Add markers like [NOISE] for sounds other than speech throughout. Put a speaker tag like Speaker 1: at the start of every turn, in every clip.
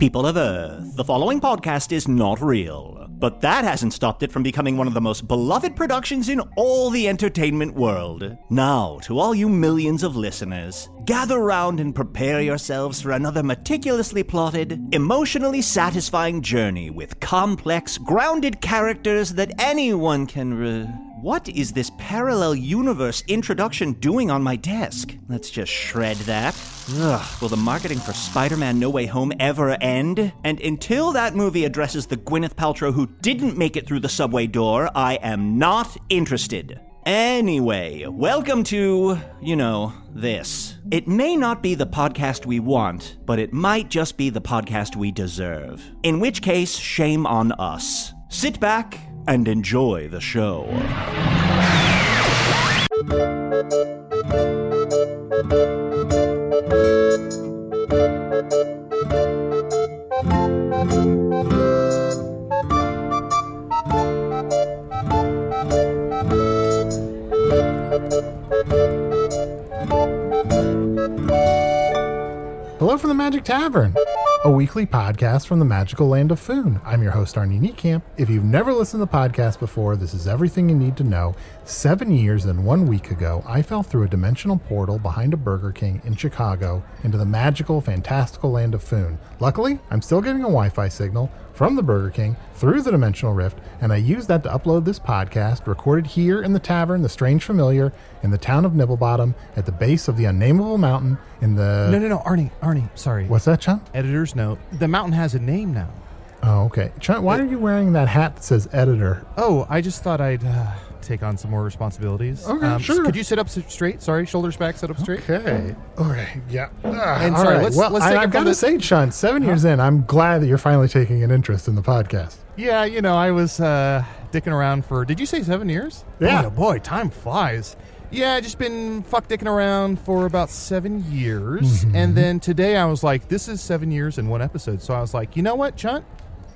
Speaker 1: People of Earth, the following podcast is not real, but that hasn't stopped it from becoming one of the most beloved productions in all the entertainment world. Now, to all you millions of listeners, gather round and prepare yourselves for another meticulously plotted, emotionally satisfying journey with complex, grounded characters that anyone can. Re- what is this parallel universe introduction doing on my desk? Let's just shred that. Ugh, will the marketing for Spider Man No Way Home ever end? And until that movie addresses the Gwyneth Paltrow who didn't make it through the subway door, I am not interested. Anyway, welcome to, you know, this. It may not be the podcast we want, but it might just be the podcast we deserve. In which case, shame on us. Sit back and enjoy the show.
Speaker 2: Hello from the Magic Tavern, a weekly podcast from the magical land of Foon. I'm your host, Arnie Niekamp. If you've never listened to the podcast before, this is everything you need to know. Seven years and one week ago, I fell through a dimensional portal behind a Burger King in Chicago into the magical, fantastical land of Foon. Luckily, I'm still getting a Wi Fi signal from the Burger King through the dimensional rift, and I used that to upload this podcast recorded here in the tavern, The Strange Familiar, in the town of Nibblebottom, at the base of the unnameable mountain in the.
Speaker 3: No, no, no, Arnie, Arnie, sorry.
Speaker 2: What's that, Chunt?
Speaker 3: Editor's note. The mountain has a name now.
Speaker 2: Oh, okay. Chunt, why are you wearing that hat that says editor?
Speaker 3: Oh, I just thought I'd uh, take on some more responsibilities. Um,
Speaker 2: Okay, sure.
Speaker 3: Could you sit up straight? Sorry, shoulders back, sit up straight.
Speaker 2: Okay. All right. Yeah. Ah,
Speaker 3: And sorry,
Speaker 2: right.
Speaker 3: let's-
Speaker 2: well,
Speaker 3: let's take
Speaker 2: I've got to say, Chunt, seven years in, I'm glad that you're finally taking an interest in the podcast.
Speaker 3: Yeah, you know, I was uh, dicking around for. Did you say seven years?
Speaker 2: Yeah.
Speaker 3: Boy, oh boy, time flies. Yeah, I just been fuck dicking around for about seven years,
Speaker 2: Mm-hmm.
Speaker 3: and then today I was like, "This is seven years in one episode." So I was like, "You know what, Chunt?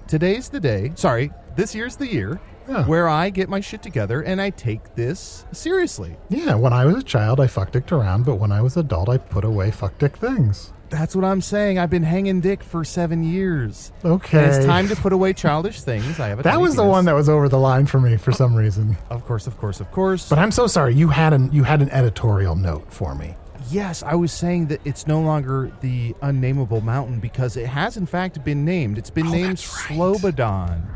Speaker 3: Today's the day. Sorry, this year's the year
Speaker 2: Yeah.
Speaker 3: where I get my shit together and I take this seriously."
Speaker 2: Yeah, when I was a child, I fuck dicked around, but when I was adult, I put away fuck dick things.
Speaker 3: That's what I'm saying. I've been hanging dick for seven years.
Speaker 2: Okay.
Speaker 3: And it's time to put away childish things. I have a
Speaker 2: That
Speaker 3: tiny
Speaker 2: was the
Speaker 3: penis.
Speaker 2: one that was over the line for me for some reason.
Speaker 3: Of course, of course, of course.
Speaker 2: But I'm so sorry. You had an you had an editorial note for me.
Speaker 3: Yes, I was saying that it's no longer the unnameable mountain because it has in fact been named. It's been
Speaker 2: Oh,
Speaker 3: named
Speaker 2: that's right. But down.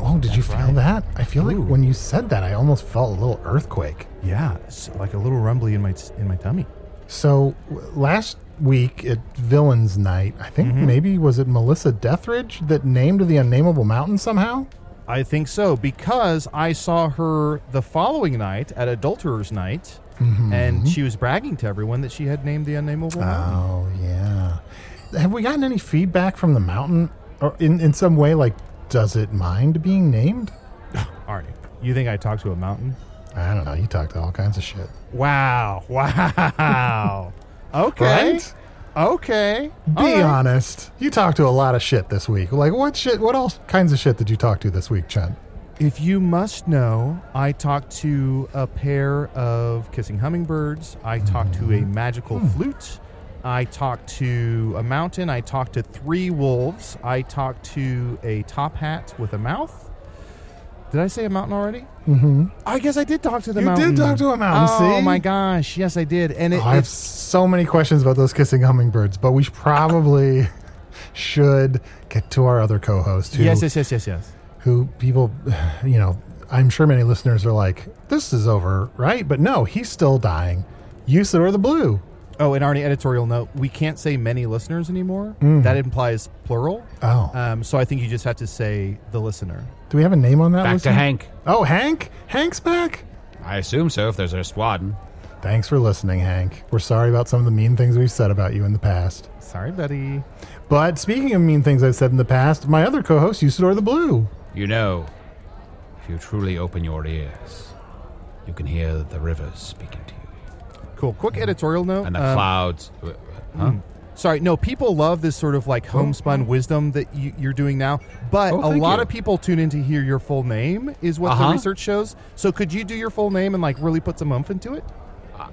Speaker 2: Oh, did you feel
Speaker 3: right.
Speaker 2: that? I feel like when you said that, I almost felt a little earthquake.
Speaker 3: Yeah, like a little rumbly in my in my tummy.
Speaker 2: So last week at Villains Night, I think
Speaker 3: Mm-hmm.
Speaker 2: maybe was it Melissa Deathridge that named the unnameable mountain somehow?
Speaker 3: I think so because I saw her the following night at Adulterers Night,
Speaker 2: Mm-hmm.
Speaker 3: and she was bragging to everyone that she had named the unnameable mountain.
Speaker 2: Oh yeah. Have we gotten any feedback from the mountain, or in in some way? Like, does it mind being named? [LAUGHS]
Speaker 3: Arnie, you think I talked to a mountain?
Speaker 2: I don't know. You talk to all kinds of shit.
Speaker 3: Wow! [LAUGHS] Wow! okay.
Speaker 2: Right?
Speaker 3: Okay.
Speaker 2: Be
Speaker 3: All right.
Speaker 2: honest. You talked to a lot of shit this week. Like what shit? What else kinds of shit did you talk to this week, Chunt?
Speaker 3: If you must know, I talked to a pair of kissing hummingbirds. I talked to a magical flute. I talked to a mountain. I talked to three wolves. I talked to a top hat with a mouth. Did I say a mountain already? Mm-hmm. I guess I did talk to the mountain.
Speaker 2: You did talk to a mountain,
Speaker 3: Oh
Speaker 2: see?
Speaker 3: my gosh! Yes, I did. And it,
Speaker 2: I have
Speaker 3: it's
Speaker 2: so many questions about those kissing hummingbirds, but we probably [LAUGHS] should get to our other co-host who,
Speaker 3: yes, yes, yes, yes, yes.
Speaker 2: Who people, [SIGHS] you know, I'm sure many listeners are like, this is over, right? But no, he's still dying. Usidore the Blue.
Speaker 3: Oh, and our editorial note: we can't say many listeners anymore. That implies plural.
Speaker 2: Oh.
Speaker 3: Um, so I think you just have to say the listener.
Speaker 2: Do we have a name on that
Speaker 4: Back
Speaker 2: listener?
Speaker 4: to Hank.
Speaker 2: Oh, Hank? Hank's back?
Speaker 4: I assume so if there's a squad.
Speaker 2: Thanks for listening, Hank. We're sorry about some of the mean things we've said about you in the past.
Speaker 3: Sorry, buddy.
Speaker 2: But speaking of mean things I've said in the past, my other co-host, Usidore the Blue.
Speaker 4: You know, if you truly open your ears, you can hear the rivers speaking to you.
Speaker 3: Cool. Quick editorial note.
Speaker 4: And the
Speaker 3: um,
Speaker 4: clouds. Huh?
Speaker 3: Sorry, no. People love this sort of like homespun wisdom that you, you're doing now, but
Speaker 4: Oh,
Speaker 3: a lot
Speaker 4: you.
Speaker 3: of people tune in to hear your full name, is what the
Speaker 4: Uh-huh.
Speaker 3: research shows. So could you do your full name and like really put some oomph into it?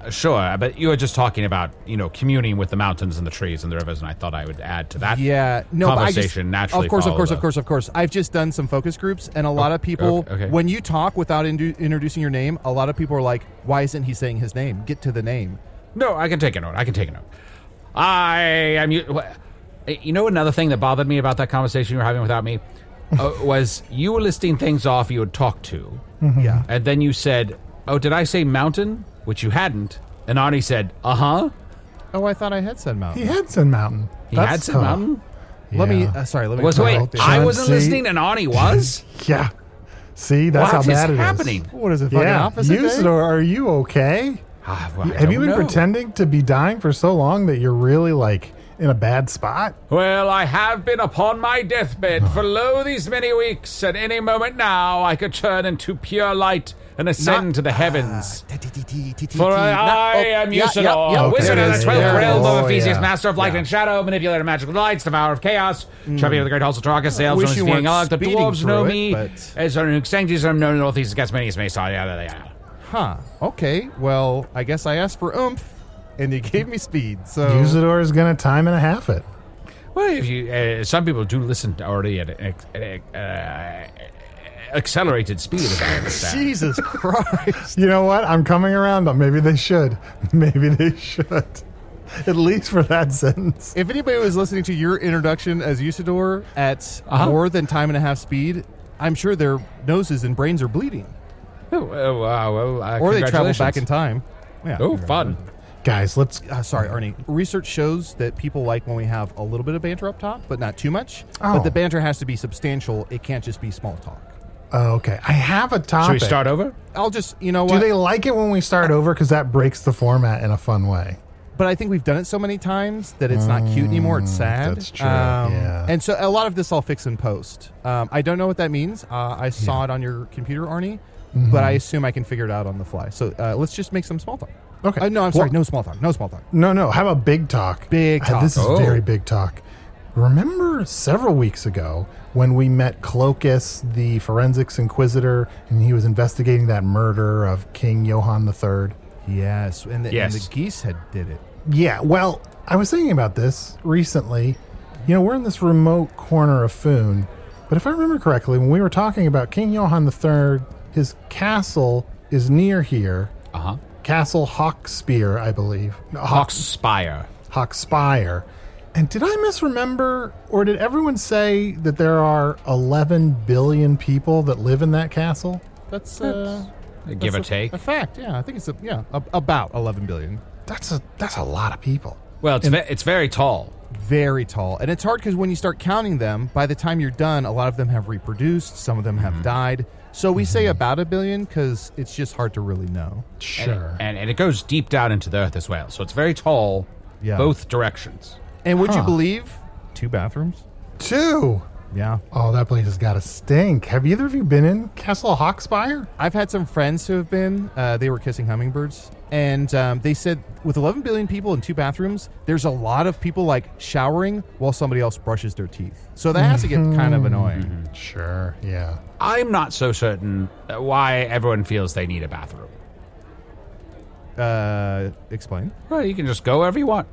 Speaker 4: Uh, sure, but you were just talking about, you know, communing with the mountains and the trees and the rivers, and I thought I would add to that.
Speaker 3: Yeah, no, I just-
Speaker 4: conversation naturally
Speaker 3: Of course, of course,
Speaker 4: the-
Speaker 3: of course, of course. I've just done some focus groups, and a lot of people,
Speaker 4: okay,
Speaker 3: when you talk without indu- introducing your name, a lot of people are like, "Why isn't he saying his name? Get to the name."
Speaker 4: No, I can take a note. I can take a note. I am. You, you know, another thing that bothered me about that conversation you were having without me uh, [LAUGHS] was you were listing things off you had talked to,
Speaker 3: Yeah,
Speaker 4: and then you said, "Oh, did I say mountain?" Which you hadn't, and Arnie said, "Uh huh."
Speaker 3: Oh, I thought I had said mountain.
Speaker 2: He had said mountain.
Speaker 4: He
Speaker 2: That's
Speaker 4: had said
Speaker 2: tough.
Speaker 4: mountain.
Speaker 3: Let me.
Speaker 2: Yeah.
Speaker 3: Uh, sorry. Let me.
Speaker 4: Was wait,
Speaker 3: out
Speaker 4: I
Speaker 2: John,
Speaker 4: wasn't
Speaker 2: see?
Speaker 4: listening, and Arnie was. [LAUGHS]
Speaker 2: Yeah. See, that's
Speaker 4: What
Speaker 2: how
Speaker 4: is
Speaker 2: bad it is.
Speaker 4: happening?
Speaker 3: What is it? Fucking
Speaker 2: Yeah.
Speaker 3: opposite day?
Speaker 2: Usidore, are you okay? [SIGHS]
Speaker 4: Ah, well, I
Speaker 2: Have you
Speaker 4: don't
Speaker 2: been
Speaker 4: know.
Speaker 2: pretending to be dying for so long that you're really like in a bad spot?
Speaker 4: Well, I have been upon my deathbed for [SIGHS] lo these many weeks. At any moment now, I could turn into pure light and ascend
Speaker 3: Not-
Speaker 4: to the heavens.
Speaker 3: For
Speaker 4: For I am Usidore, wizard of the twelfth
Speaker 2: Yeah.
Speaker 4: realm
Speaker 2: Oh,
Speaker 4: of Ephesians,
Speaker 2: yeah.
Speaker 4: master of light and shadow, manipulator of magical lights, devourer of chaos, champion of the great halls of Tragus, sails
Speaker 3: wish
Speaker 4: on his
Speaker 3: you
Speaker 4: The dwarves know me as an Exanges, I'm known northeast against many as may saw. Yeah, yeah, yeah.
Speaker 3: Huh. Okay. Well, I guess I asked for oomph, and you [LAUGHS] gave me speed. So
Speaker 2: Usidore is going to time and a half it.
Speaker 4: Well, if you, uh, some people do listen to already at an uh, uh, accelerated speed, as I understand.
Speaker 3: Jesus [LAUGHS] Christ.
Speaker 2: You know what? I'm coming around. on Maybe they should. [LAUGHS] Maybe they should. At least for that sentence.
Speaker 3: If anybody was listening to your introduction as Usidore at
Speaker 4: Uh-huh.
Speaker 3: more than time and a half speed, I'm sure their noses and brains are bleeding,
Speaker 4: Oh, uh, wow, well, uh,
Speaker 3: or they travel back in
Speaker 4: congratulations.
Speaker 3: time. Yeah.
Speaker 4: Oh, fun.
Speaker 2: Guys, let's.
Speaker 3: Uh, sorry, Arnie. Research shows that people like when we have a little bit of banter up top, but not too much.
Speaker 2: Oh.
Speaker 3: But the banter has to be substantial. It can't just be small talk.
Speaker 2: Oh, okay. I have a topic.
Speaker 4: Should we start over?
Speaker 3: I'll just, you know what?
Speaker 2: Do they like it when we start over? Because that breaks the format in a fun way.
Speaker 3: but I think we've done it so many times that it's not cute anymore. It's sad.
Speaker 2: Mm, that's true,
Speaker 3: Um,
Speaker 2: yeah.
Speaker 3: And so a lot of this I'll fix in post. Um, I don't know what that means. Uh, I saw it on your computer, Arnie,
Speaker 2: Mm-hmm.
Speaker 3: but I assume I can figure it out on the fly. So uh, let's just make some small talk.
Speaker 2: Okay.
Speaker 3: Uh, no, I'm sorry.
Speaker 2: Well-
Speaker 3: no small talk. No small talk.
Speaker 2: No, no. How about big talk?
Speaker 3: Big
Speaker 2: Uh,
Speaker 3: talk.
Speaker 2: This is
Speaker 4: Oh.
Speaker 2: very big talk. Remember several weeks ago when we met Cloacus, the forensics inquisitor, and he was investigating that murder of King Johann III?
Speaker 3: Yes, and the, and the geese had did it.
Speaker 2: Yeah, well, I was thinking about this recently. You know, we're in this remote corner of Foon, but if I remember correctly, when we were talking about King Johann III, his castle is near here.
Speaker 4: Uh huh.
Speaker 2: Castle Hawkspear, I believe. No,
Speaker 4: Hawk's Spire.
Speaker 2: Hawkspire. And did I misremember, or did everyone say that there are 11 billion people that live in that castle?
Speaker 3: That's uh,
Speaker 4: Give or
Speaker 3: a-
Speaker 4: take.
Speaker 3: a fact. Yeah, I think it's a, yeah a, about 11 billion.
Speaker 2: That's a that's a lot of people.
Speaker 4: Well, it's, ve- it's very tall.
Speaker 3: Very tall, and it's hard because when you start counting them, by the time you're done, a lot of them have reproduced. Some of them have
Speaker 4: Mm-hmm.
Speaker 3: died. So we say about a billion because it's just hard to really know.
Speaker 2: Sure.
Speaker 4: And, and it goes deep down into the earth as well. So it's very tall,
Speaker 3: Yeah.
Speaker 4: both directions.
Speaker 3: And would you
Speaker 2: Huh.
Speaker 3: believe two bathrooms?
Speaker 2: Two.
Speaker 3: Yeah,
Speaker 2: Oh, that place has got to stink. Have either of you been in Castle Hawkspire?
Speaker 3: I've had some friends who have been. Uh, they were kissing hummingbirds, and um, they said with 11 billion people in two bathrooms, there's a lot of people like showering while somebody else brushes their teeth. So that has to get kind of annoying.
Speaker 2: Sure. Yeah.
Speaker 4: I'm not so certain uh, why everyone feels they need a bathroom.
Speaker 3: Uh, explain.
Speaker 4: Well, you can just go wherever you want.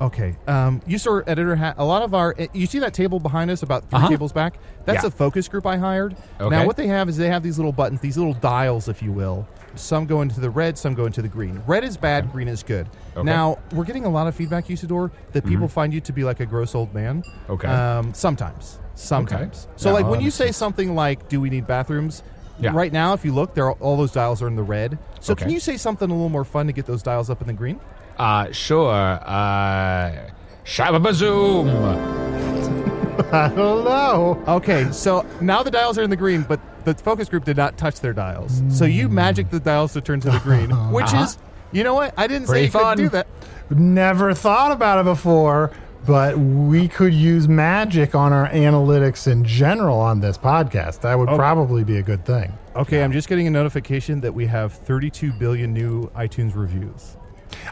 Speaker 3: Okay. Um, you saw editor ha- a lot of our. eh, You see that table behind us, about 3
Speaker 4: Uh-huh.
Speaker 3: tables back. That's
Speaker 4: Yeah.
Speaker 3: a focus group I hired.
Speaker 4: Okay.
Speaker 3: Now what they have is they have these little buttons, these little dials, if you will. Some go into the red, some go into the green. Red is bad, green is good.
Speaker 4: Okay.
Speaker 3: Now we're getting a lot of feedback, Usidore, that people find you to be like a gross old man.
Speaker 4: Okay.
Speaker 3: Um, sometimes, sometimes. So
Speaker 4: Yeah,
Speaker 3: like
Speaker 4: well,
Speaker 3: when
Speaker 4: that
Speaker 3: you
Speaker 4: makes
Speaker 3: say something like, "Do we need bathrooms?"
Speaker 4: Yeah.
Speaker 3: Right now, if you look, there are, all those dials are in the red. So can you say something a little more fun to get those dials up in the green?
Speaker 4: Uh, sure. Uh, Shababazoom! [LAUGHS]
Speaker 2: I don't know.
Speaker 3: Okay, so now the dials are in the green, but the focus group did not touch their dials. So you magic the dials to turn to the green, [LAUGHS] which is, you know what? I didn't say
Speaker 4: Pretty
Speaker 3: you couldn't do that.
Speaker 2: Never thought about it before, but we could use magic on our analytics in general on this podcast. That would probably be a good thing.
Speaker 3: Okay, I'm just getting a notification that we have 32 billion new iTunes reviews.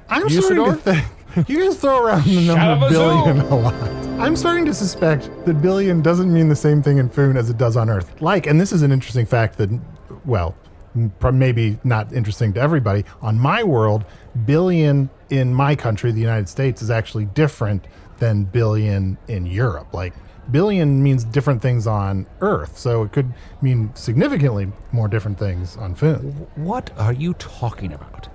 Speaker 2: I'm
Speaker 3: Usidore?
Speaker 2: starting to think [LAUGHS] you guys throw around the number
Speaker 4: Shabazoom.
Speaker 2: billion a lot. I'm starting to suspect that billion doesn't mean the same thing in Foon as it does on Earth. Like, and this is an interesting fact that, well, maybe not interesting to everybody. On my world, billion in my country, the United States, is actually different than billion in Europe. Like, billion means different things on Earth, so it could mean significantly more different things on Foon.
Speaker 4: What are you talking about?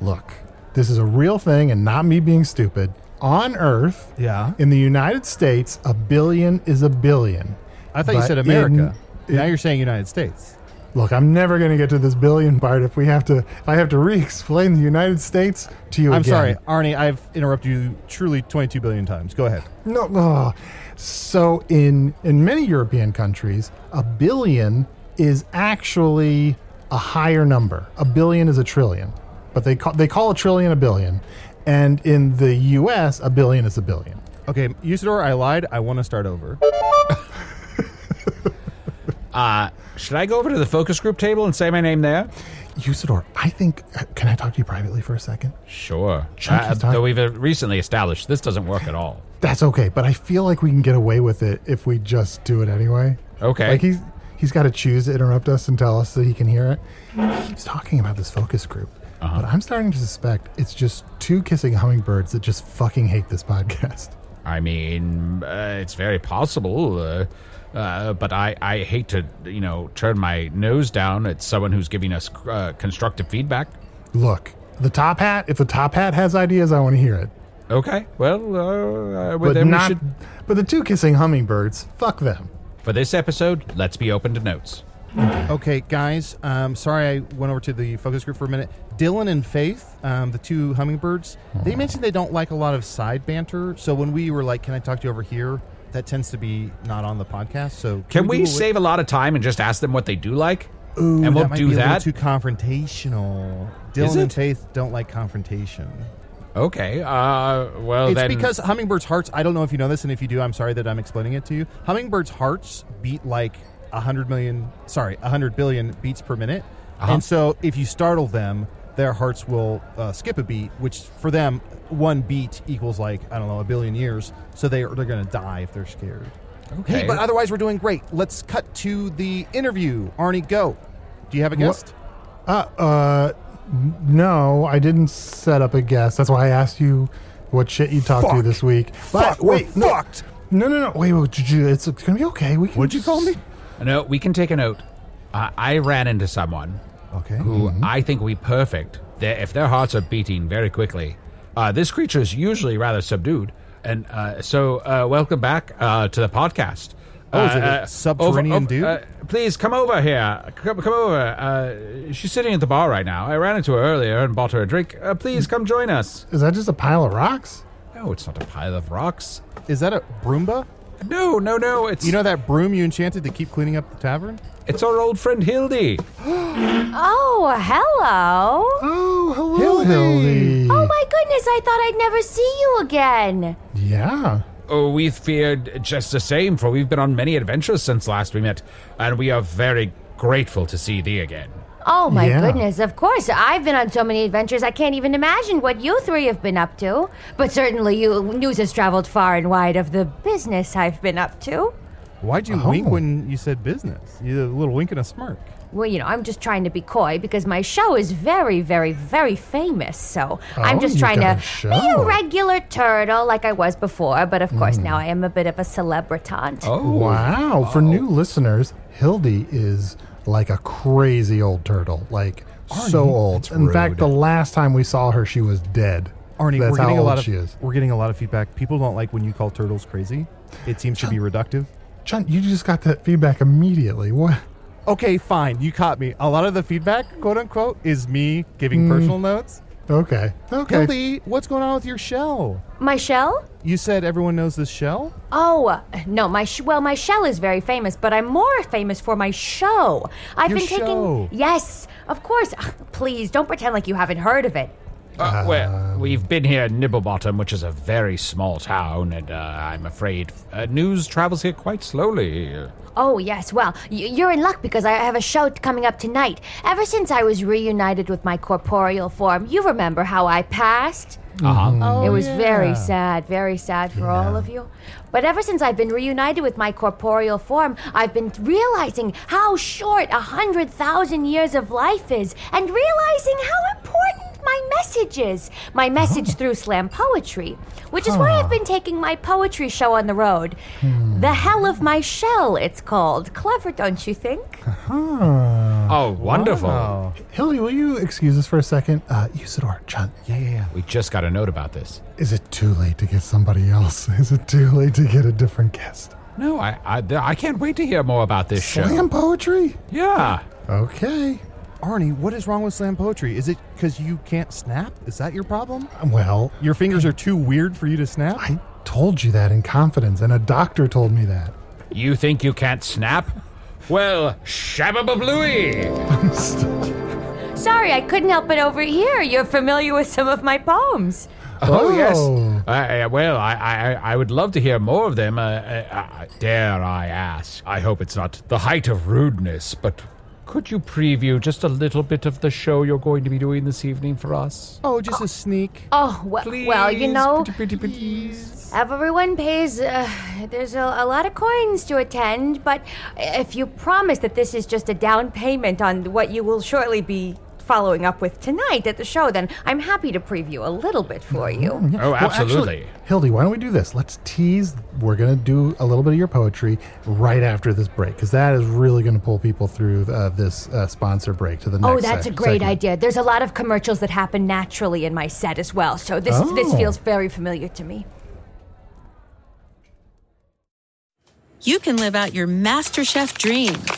Speaker 2: Look, this is a real thing and not me being stupid. On Earth,
Speaker 3: Yeah.
Speaker 2: in the United States, a billion is a billion.
Speaker 3: I thought you said America.
Speaker 2: in-
Speaker 3: now you're saying United States.
Speaker 2: Look, I'm never going to get to this billion part if we have to. If I have to re-explain the United States to you
Speaker 3: I'm
Speaker 2: again.
Speaker 3: sorry, Arnie, I've interrupted you truly 22 billion times. Go ahead.
Speaker 2: No. ugh. So in in many European countries, a billion is actually a higher number. A billion is a trillion, but they call they call a trillion a billion, and in the U.S., a billion is a billion.
Speaker 3: Okay, Usidore, I lied. I want to start over. [LAUGHS]
Speaker 4: Uh, should I go over to the focus group table and say my name there?
Speaker 2: Usidore, I think. Can I talk to you privately for a second?
Speaker 4: Sure.
Speaker 2: Chunky's
Speaker 4: Uh,
Speaker 2: talking-
Speaker 4: though we've uh, recently established this doesn't work at all.
Speaker 2: That's okay, but I feel like we can get away with it if we just do it anyway.
Speaker 4: Okay.
Speaker 2: Like he's he's got to choose to interrupt us and tell us that he can hear it. He's talking about this focus group, but I'm starting to suspect it's just two kissing hummingbirds that just fucking hate this podcast.
Speaker 4: I mean, uh, it's very possible, uh, uh, but I, I hate to, you know, turn my nose down at someone who's giving us uh, constructive feedback.
Speaker 2: Look, the top hat. If the top hat has ideas, I want to hear it.
Speaker 4: Okay, well, uh, well,
Speaker 2: But
Speaker 4: then
Speaker 2: not.
Speaker 4: we should.
Speaker 2: But the two kissing hummingbirds, fuck them.
Speaker 4: For this episode, let's be open to notes.
Speaker 3: Okay, guys. Um, sorry, I went over to the focus group for a minute. Dylan and Faith, um, the two hummingbirds, they mentioned they don't like a lot of side banter. So when we were like, "Can I talk to you over here?" That tends to be not on the podcast. So
Speaker 4: Can we
Speaker 3: do
Speaker 4: save a lot of time and just ask them what they do like?
Speaker 3: Ooh,
Speaker 4: and we'll
Speaker 3: that might
Speaker 4: do
Speaker 3: be a little
Speaker 4: that?
Speaker 3: too confrontational.
Speaker 4: Is
Speaker 3: Dylan and? Faith don't like confrontation.
Speaker 4: Okay. Uh, well
Speaker 3: It's
Speaker 4: then.
Speaker 3: because hummingbirds' hearts. I don't know if you know this, and if you do, I'm sorry that I'm explaining it to you. Hummingbirds' hearts beat like a hundred million. Sorry, a hundred billion beats per minute.
Speaker 4: Uh-huh.
Speaker 3: And so, if you startle them, their hearts will uh, skip a beat, which for them, one beat equals like I don't know a billion years. So they are, they're going to die if they're scared.
Speaker 4: Okay.
Speaker 3: Hey, but otherwise, we're doing great. Let's cut to the interview. Arnie, go. Do you have a guest?
Speaker 2: Uh, uh, no, I didn't set up a guest. That's why I asked you what shit you talked to this week.
Speaker 3: Fuck,
Speaker 2: But
Speaker 3: we're
Speaker 2: wait, no,
Speaker 3: fucked.
Speaker 2: no, no, no. Wait, wait, j- j- it's, it's gonna be okay. We can.
Speaker 3: What'd you call me?
Speaker 4: no, we can take a note. Uh, I ran into someone
Speaker 3: Okay.
Speaker 4: who I think be perfect. Their, if their hearts are beating very quickly, uh, this creature is usually rather subdued. And uh, so, uh, welcome back uh, to the podcast.
Speaker 3: Oh, is it a
Speaker 4: Uh, uh,
Speaker 3: subterranean
Speaker 4: over- over-
Speaker 3: dude?
Speaker 4: uh, please come over here. Come, come over. Uh, she's sitting at the bar right now. I ran into her earlier and bought her a drink. Uh, please come join us.
Speaker 2: Is that just a pile of rocks?
Speaker 4: No, it's not a pile of rocks.
Speaker 3: Is that a Broomba?
Speaker 4: No, no, no. It's
Speaker 3: You know that broom you enchanted to keep cleaning up the tavern?
Speaker 4: it's our old friend Hildy. [GASPS]
Speaker 5: Oh, hello.
Speaker 2: Oh, hello,
Speaker 3: Hildy.
Speaker 2: Hildy.
Speaker 5: Oh my goodness, I thought I'd never see you again.
Speaker 2: Yeah.
Speaker 4: Oh, we feared just the same, for we've been on many adventures since last we met, and we are very grateful to see thee again.
Speaker 5: Oh my
Speaker 2: Yeah.
Speaker 5: goodness, of course. I've been on so many adventures I can't even imagine what you three have been up to. But certainly you news has traveled far and wide of the business I've been up to.
Speaker 3: Why'd you
Speaker 2: Oh.
Speaker 3: wink when you said business? You a little wink and a smirk.
Speaker 5: Well, you know, I'm just trying to be coy because my show is very, very, very famous. So I'm
Speaker 2: Oh,
Speaker 5: just trying to
Speaker 2: a show.
Speaker 5: be a regular turtle like I was before. But of course, now hmm. I am a bit of a celebritant.
Speaker 6: Oh,
Speaker 2: Wow. For new listeners, Hildy is like a crazy old turtle. Like so old. In fact, the last time we saw her, she was dead.
Speaker 3: Arnie,
Speaker 2: That's
Speaker 3: we're
Speaker 2: how
Speaker 3: getting a
Speaker 2: old
Speaker 3: lot of
Speaker 2: she is.
Speaker 3: we're getting a lot of feedback. People don't like when you call turtles crazy. It seems to be reductive.
Speaker 2: Chunt, you just got that feedback immediately. What?
Speaker 3: Okay, fine. You caught me. A lot of the feedback, quote unquote, is me giving mm. personal notes.
Speaker 2: Okay. Okay.
Speaker 3: Hildy, what's going on with your shell?
Speaker 5: My shell?
Speaker 3: You said everyone knows this shell?
Speaker 5: Oh, uh, no, my sh- well, my shell is very famous, but I'm more famous for my show. I've
Speaker 3: Your
Speaker 5: been
Speaker 3: show.
Speaker 5: taking Yes, of course. Please don't pretend like you haven't heard of it.
Speaker 6: Uh, well, we've been here in Nibblebottom, which is a very small town, and uh, I'm afraid uh, news travels here quite slowly.
Speaker 5: Oh, yes. Well, y- you're in luck because I have a show t- coming up tonight. Ever since I was reunited with my corporeal form, you remember how I passed?
Speaker 6: Uh-huh.
Speaker 5: it was
Speaker 3: yeah.
Speaker 5: very sad, very sad for all of you. But ever since I've been reunited with my corporeal form, I've been realizing how short a hundred thousand years of life is, and realizing how important my message is. My message through slam poetry, which is why I've been taking my poetry show on the road. The Hell of My Shell, it's called. Clever, don't you think?
Speaker 6: Oh, wonderful.
Speaker 3: Oh,
Speaker 2: Hildy, will you excuse us for a second? Uh, Usidore, Chunt,
Speaker 3: yeah, yeah, yeah.
Speaker 6: We just got a note about this.
Speaker 2: is it too late to get somebody else? [LAUGHS] Is it too late to get a different guest?
Speaker 6: No, I, I, I can't wait to hear more about this show.
Speaker 2: Slam poetry?
Speaker 6: Yeah.
Speaker 2: Okay.
Speaker 3: Arnie, what is wrong with slam poetry? Is it because you can't snap? Is that your problem?
Speaker 2: Well,
Speaker 3: Your fingers are too weird for you to snap?
Speaker 2: I told you that in confidence, and a doctor told me that.
Speaker 6: You think you can't snap? Well, shabba-ba-bluey! [LAUGHS]
Speaker 5: Sorry, I couldn't help but overhear. You're familiar with some of my poems.
Speaker 6: Oh,
Speaker 2: Oh.
Speaker 6: yes. I, I, well, I, I, I would love to hear more of them. Uh, uh, uh, dare I ask? I hope it's not the height of rudeness, but could you preview just a little bit of the show you're going to be doing this evening for us?
Speaker 3: Oh, just a sneak.
Speaker 5: Oh, well, well you know,
Speaker 6: pretty, pretty, please.
Speaker 5: everyone pays. Uh, there's a, a lot of coins to attend, but if you promise that this is just a down payment on what you will shortly be following up with tonight at the show, then I'm happy to preview a little bit for you.
Speaker 6: Oh,
Speaker 2: Well, actually,
Speaker 6: absolutely.
Speaker 2: Hildy, why don't we do this? Let's tease. We're going to do a little bit of your poetry right after this break because that is really going to pull people through uh, this uh, sponsor break to the next
Speaker 5: Oh, that's a great
Speaker 2: segment.
Speaker 5: idea. There's a lot of commercials that happen naturally in my set as well, so this this
Speaker 2: Oh.
Speaker 5: feels very familiar to me.
Speaker 7: you can live out your MasterChef dreams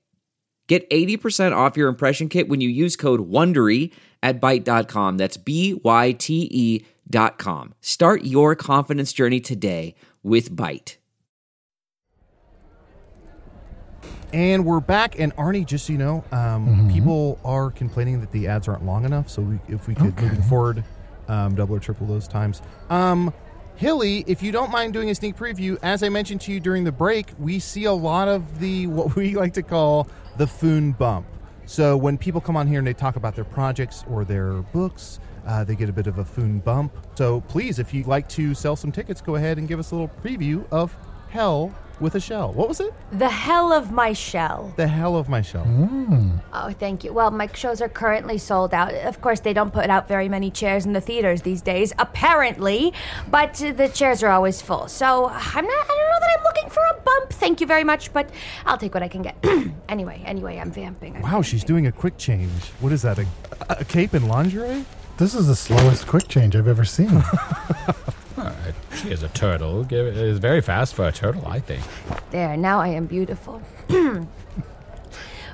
Speaker 8: Get 80% off your impression kit when you use code WONDERY at Byte.com. That's B-Y-T-E dot com. Start your confidence journey today with Byte.
Speaker 3: And we're back. And Arnie, just so you know, um,
Speaker 2: Mm-hmm.
Speaker 3: people are complaining that the ads aren't long enough. So we, if we could moving forward, um, double or triple those times. Um, Hildy, if you don't mind doing a sneak preview, as I mentioned to you during the break, we see a lot of the what we [LAUGHS] like to call the Foon bump. So when people come on here and they talk about their projects or their books, uh, they get a bit of a Foon bump. So please, if you'd like to sell some tickets, go ahead and give us a little preview of Hell with a shell. What was it?
Speaker 5: The hell of my shell.
Speaker 3: The hell of my shell.
Speaker 5: Oh, thank you. Well, my shows are currently sold out. Of course, they don't put out very many chairs in the theaters these days, apparently, but the chairs are always full. So I'm not, I don't know I'm looking for a bump. Thank you very much, but I'll take what I can get. [CLEARS THROAT] anyway, anyway, I'm vamping. I'm
Speaker 3: Wow, she's doing a quick change. What is that? A, a cape and lingerie?
Speaker 2: This is the slowest quick change I've ever seen. [LAUGHS]
Speaker 4: She is a turtle. Give- It is very fast for a turtle, I think.
Speaker 5: There, now I am beautiful. [CLEARS THROAT]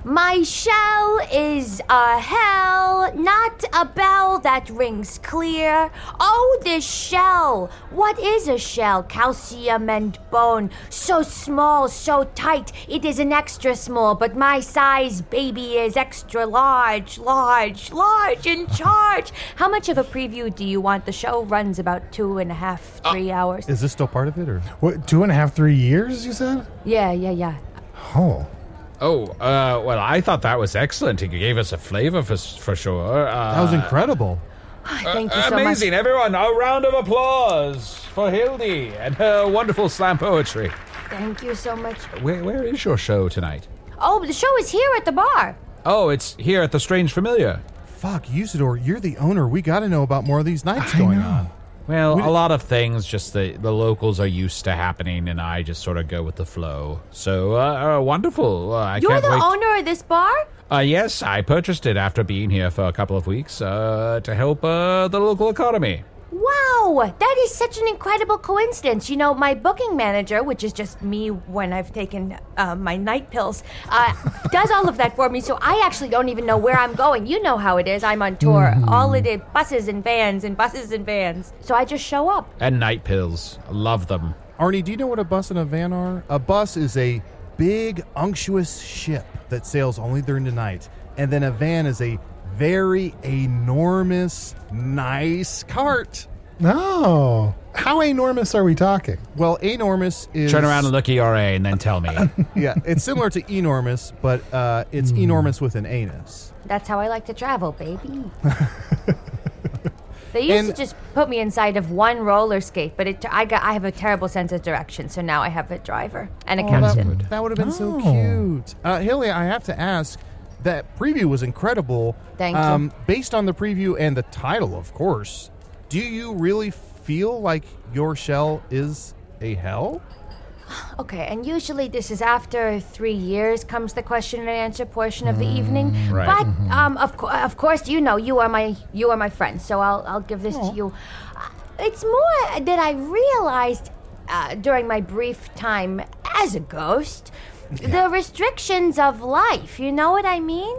Speaker 5: My shell is a hell, not a bell that rings clear. Oh, this shell! What is a shell? Calcium and bone. So small, so tight, it is an extra small, but my size baby is extra large, large, large, in charge. How much of a preview do you want? The show runs about two and a half, uh, three hours.
Speaker 3: Is this still part of it, or
Speaker 2: what, two and a half, three years, you said?
Speaker 5: Yeah, yeah, yeah.
Speaker 2: Oh.
Speaker 4: Oh, uh, well, I thought that was excellent. He gave us a flavor for for sure. Uh,
Speaker 3: that was incredible?
Speaker 5: Thank you so much.
Speaker 4: amazing, everyone! A round of applause for Hildy and her wonderful slam poetry.
Speaker 5: Thank you so much.
Speaker 4: Where, where is your show tonight?
Speaker 5: Oh, the show is here at the bar.
Speaker 4: Oh, it's here at the Strange Familiar.
Speaker 3: Fuck, Usidore, you're the owner. We got to know about more of these nights
Speaker 2: I
Speaker 3: going
Speaker 2: know.
Speaker 3: on.
Speaker 4: Well, a lot of things just the the locals are used to happening, and I just sort of go with the flow. So uh, uh, wonderful! Uh,
Speaker 5: You're the
Speaker 4: wait.
Speaker 5: owner of this bar?
Speaker 4: Uh, yes, I purchased it after being here for a couple of weeks uh, to help uh, the local economy.
Speaker 5: Wow, that is such an incredible coincidence. You know, my booking manager, which is just me when I've taken uh, my night pills, uh, [LAUGHS] does all of that for me. So I actually don't even know where I'm going. You know how it is. I'm on tour. All it is buses and vans and buses and vans. So I just show up.
Speaker 4: And night pills. Love them.
Speaker 3: Arnie, do you know what a bus and a van are? A bus is a big, unctuous ship that sails only during the night, and then a van is a very enormous, nice cart.
Speaker 2: No. How enormous are we talking?
Speaker 3: Well, enormous is
Speaker 4: Turn around and look ERA and then tell me. [LAUGHS]
Speaker 3: yeah, it's similar to enormous, but uh, it's enormous with an anus.
Speaker 5: That's how I like to travel, baby. [LAUGHS] They used
Speaker 3: And-
Speaker 5: to just put me inside of one roller skate, but it, I got I have a terrible sense of direction, so now I have a driver and a
Speaker 3: Oh,
Speaker 5: captain.
Speaker 3: that, that would have been so
Speaker 2: Oh.
Speaker 3: cute. Uh, Hildy, I have to ask. That preview was incredible.
Speaker 5: Thank you.
Speaker 3: um, Based on the preview and the title, of course, do you really feel like your shell is a hell?
Speaker 5: Okay, and usually this is after three years comes the question and answer portion of the evening.
Speaker 4: right.
Speaker 5: But um, of co- of course, you know you are my you are my friend, so I'll I'll give this to you. Uh, It's more that I realized uh, during my brief time as a ghost the restrictions of life. You know what I mean?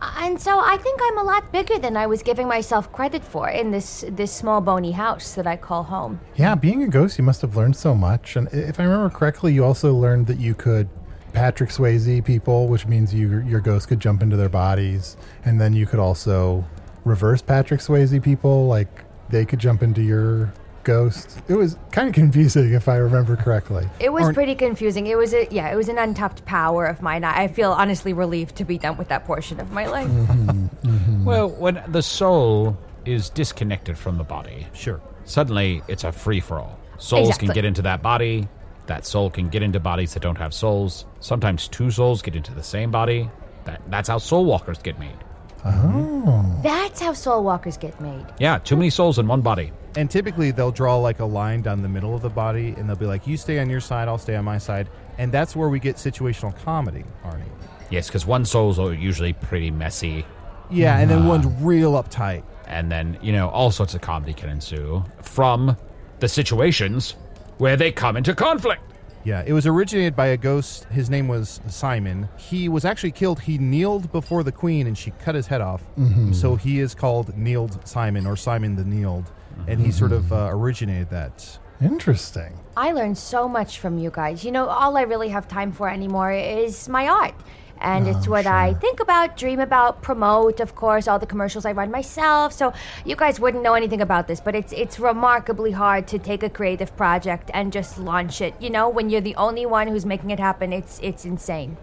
Speaker 5: And so I think I'm a lot bigger than I was giving myself credit for in this this small bony house that I call home.
Speaker 2: Yeah, being a ghost, you must have learned so much. And if I remember correctly, you also learned that you could Patrick Swayze people, which means you your ghost could jump into their bodies, and then you could also reverse Patrick Swayze people, like they could jump into your ghost. It was kind of confusing, if I remember correctly.
Speaker 5: It was
Speaker 3: Aren't-
Speaker 5: pretty confusing. It was a yeah, it was an untapped power of mine. I I feel honestly relieved to be done with that portion of my life. Mm-hmm, mm-hmm.
Speaker 4: well, when the soul is disconnected from the body,
Speaker 3: Sure.
Speaker 4: suddenly it's a free for all. Souls
Speaker 5: Exactly.
Speaker 4: can get into that body. That soul can get into bodies that don't have souls. Sometimes two souls get into the same body. That that's how soul walkers get made.
Speaker 5: Oh that's how soul walkers get made.
Speaker 4: Yeah, too many souls in one body.
Speaker 3: And typically they'll draw like a line down the middle of the body and they'll be like, you stay on your side, I'll stay on my side. And that's where we get situational comedy, Arnie.
Speaker 4: Yes, because one soul's are usually pretty messy,
Speaker 3: Yeah, and then one's real uptight.
Speaker 4: and then you know all sorts of comedy can ensue from the situations where they come into conflict.
Speaker 3: Yeah, it was originated by a ghost. His name was Simon. He was actually killed. He kneeled before the queen and she cut his head off. Mm-hmm. So he is called Kneeled Simon or Simon the Kneeled. And he sort of uh, originated that.
Speaker 2: Interesting.
Speaker 5: I learned so much from you guys. You know, all I really have time for anymore is my art. And it's what I think about, dream about, promote, of course, all the commercials I run myself. So you guys wouldn't know anything about this, but it's it's remarkably hard to take a creative project and just launch it. You know, when you're the only one who's making it happen, it's it's insane.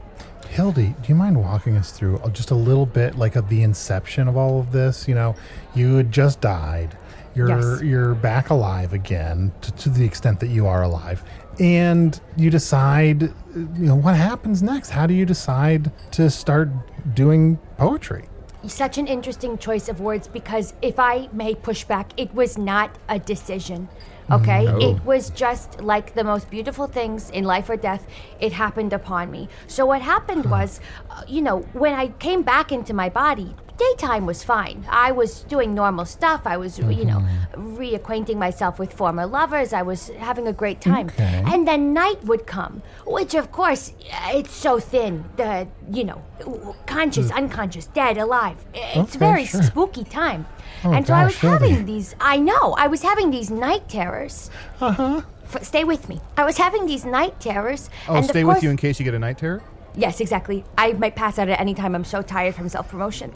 Speaker 2: Hildy, do you mind walking us through just a little bit, like of the inception of all of this? You know, you had just died. You're
Speaker 5: Yes.
Speaker 2: you're back alive again, to, to the extent that you are alive. and you decide, you know, what happens next? How do you decide to start doing poetry?
Speaker 5: Such an interesting choice of words because if I may push back, it was not a decision. Okay?
Speaker 4: No.
Speaker 5: It was just like the most beautiful things in life or death, it happened upon me. So, what happened was, uh, you know, when I came back into my body, daytime was fine. I was doing normal stuff. I was, you know, reacquainting myself with former lovers. I was having a great time.
Speaker 2: Okay.
Speaker 5: And then night would come, which, of course, it's so thin. The, you know, conscious, unconscious, dead, alive. It's
Speaker 2: Okay,
Speaker 5: very
Speaker 2: sure.
Speaker 5: spooky time.
Speaker 2: Oh,
Speaker 5: and so I was
Speaker 2: Hildy.
Speaker 5: having these, I know, I was having these night terrors. Uh huh. stay with me. I was having these night terrors.
Speaker 3: Oh,
Speaker 5: and
Speaker 3: stay
Speaker 5: of
Speaker 3: with you in case you get a night terror.
Speaker 5: Yes, exactly. I might pass out at any time. I'm so tired from self promotion.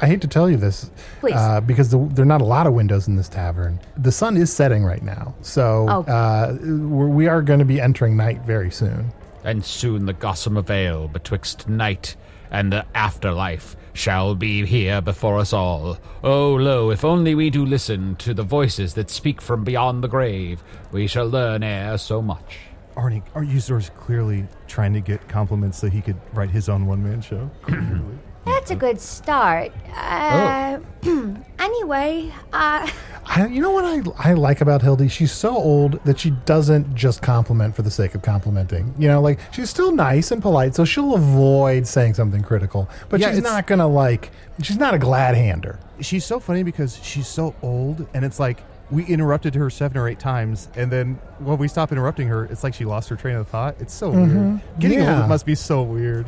Speaker 2: I hate to tell you this,
Speaker 5: Please.
Speaker 2: uh, because the, there are not a lot of windows in this tavern. The sun is setting right now, so
Speaker 5: Oh.
Speaker 2: uh, we're, we are going to be entering night very soon.
Speaker 4: And soon the gossamer veil betwixt night and the afterlife shall be here before us all. Oh, lo, if only we do listen to the voices that speak from beyond the grave, we shall learn ere so much.
Speaker 3: Arnie, our user's clearly trying to get compliments so he could write his own one man show. [CLEARS THROAT] Clearly.
Speaker 5: That's a good start. Uh, [CLEARS THROAT] anyway, uh,
Speaker 2: I, you know what I, I like about Hildy? She's so old that she doesn't just compliment for the sake of complimenting. You know, like she's still nice and polite, so she'll avoid saying something critical. But
Speaker 3: Yeah,
Speaker 2: she's
Speaker 3: it's-
Speaker 2: not gonna like. She's not a glad hander.
Speaker 3: She's so funny because she's so old, and it's like we interrupted her seven or eight times, and then when we stop interrupting her, it's like she lost her train of thought. It's so weird. Mm-hmm. Getting
Speaker 2: Yeah.
Speaker 3: old must be so weird.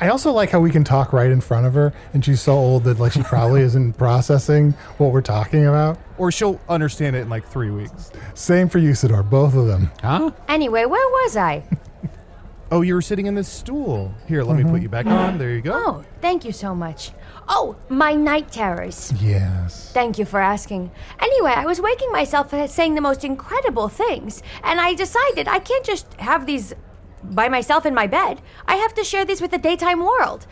Speaker 2: I also like how we can talk right in front of her, and she's so old that like she [LAUGHS] probably isn't processing what we're talking about.
Speaker 3: Or she'll understand it in like three weeks.
Speaker 2: Same for Usidore, both of them.
Speaker 4: Huh?
Speaker 5: anyway, where was I? [LAUGHS]
Speaker 3: Oh, you were sitting in this stool. Here, let me mm-hmm. put you back on. There you go.
Speaker 5: Oh, thank you so much. Oh, my night terrors.
Speaker 2: Yes.
Speaker 5: Thank you for asking. Anyway, I was waking myself saying the most incredible things, and I decided I can't just have these by myself in my bed. I have to share these with the daytime world.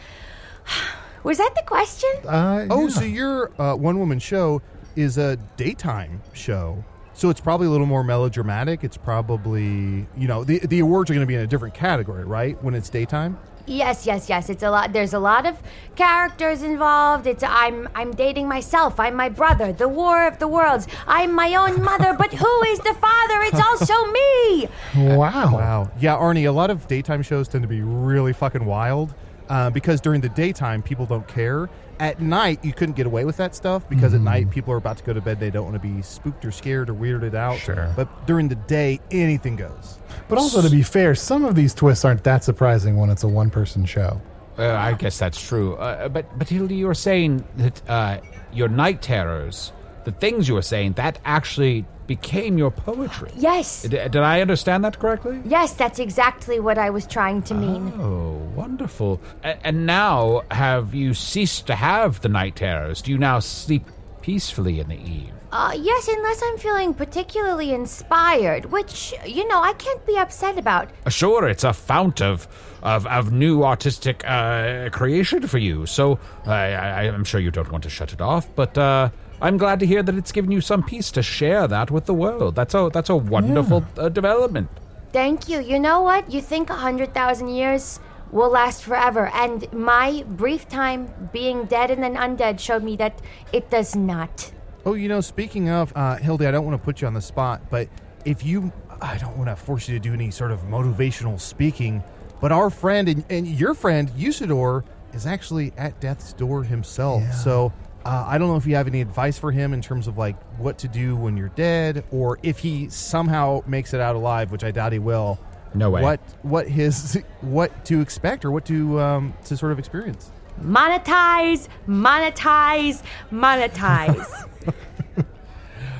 Speaker 5: [SIGHS] Was that the question?
Speaker 2: Uh,
Speaker 3: Oh,
Speaker 2: yeah.
Speaker 3: so your uh, one woman show is a daytime show. So it's probably a little more melodramatic. It's probably, you know, the, the awards are going to be in a different category, right? When it's daytime?
Speaker 5: Yes, yes, yes. It's a lot. There's a lot of characters involved. It's I'm I'm dating myself. I'm my brother. The War of the Worlds. I'm my own mother. But who is the father? It's also [LAUGHS] me.
Speaker 2: wow.
Speaker 3: Wow. Yeah, Arnie, a lot of daytime shows tend to be really fucking wild uh, because during the daytime, people don't care. At night, you couldn't get away with that stuff because at night, people are about to go to bed. They don't want to be spooked or scared or weirded out.
Speaker 2: Sure.
Speaker 3: But during the day, anything goes.
Speaker 2: But also, to be fair, some of these twists aren't that surprising when it's a one-person show.
Speaker 4: Uh, I guess that's true. Uh, but, but Hildy, you were saying that uh, your night terrors, the things you were saying, that actually became your poetry.
Speaker 5: Yes.
Speaker 4: D- did I understand that correctly?
Speaker 5: Yes, that's exactly what I was trying to mean.
Speaker 4: Oh, wonderful. A- and now, have you ceased to have the night terrors? Do you now sleep peacefully in the eve?
Speaker 5: Uh, yes, unless I'm feeling particularly inspired, which, you know, I can't be upset about.
Speaker 4: Uh, Sure, it's a fount of of, of new artistic uh, creation for you. So I, I, I'm sure you don't want to shut it off, but uh, I'm glad to hear that it's given you some peace to share that with the world. That's a that's a wonderful uh, development.
Speaker 5: Thank you. You know what? You think a hundred thousand years will last forever, and my brief time being dead and then undead showed me that it does not.
Speaker 3: Oh, you know, speaking of, uh, Hildy, I don't want to put you on the spot, but if you, I don't want to force you to do any sort of motivational speaking, but our friend and, and your friend, Usidore, is actually at death's door himself. So uh, I don't know if you have any advice for him in terms of like what to do when you're dead, or if he somehow makes it out alive, which I doubt he will.
Speaker 4: No way.
Speaker 3: What what his [LAUGHS] what to expect or what to um, to sort of experience?
Speaker 5: Monetize, monetize, monetize. [LAUGHS]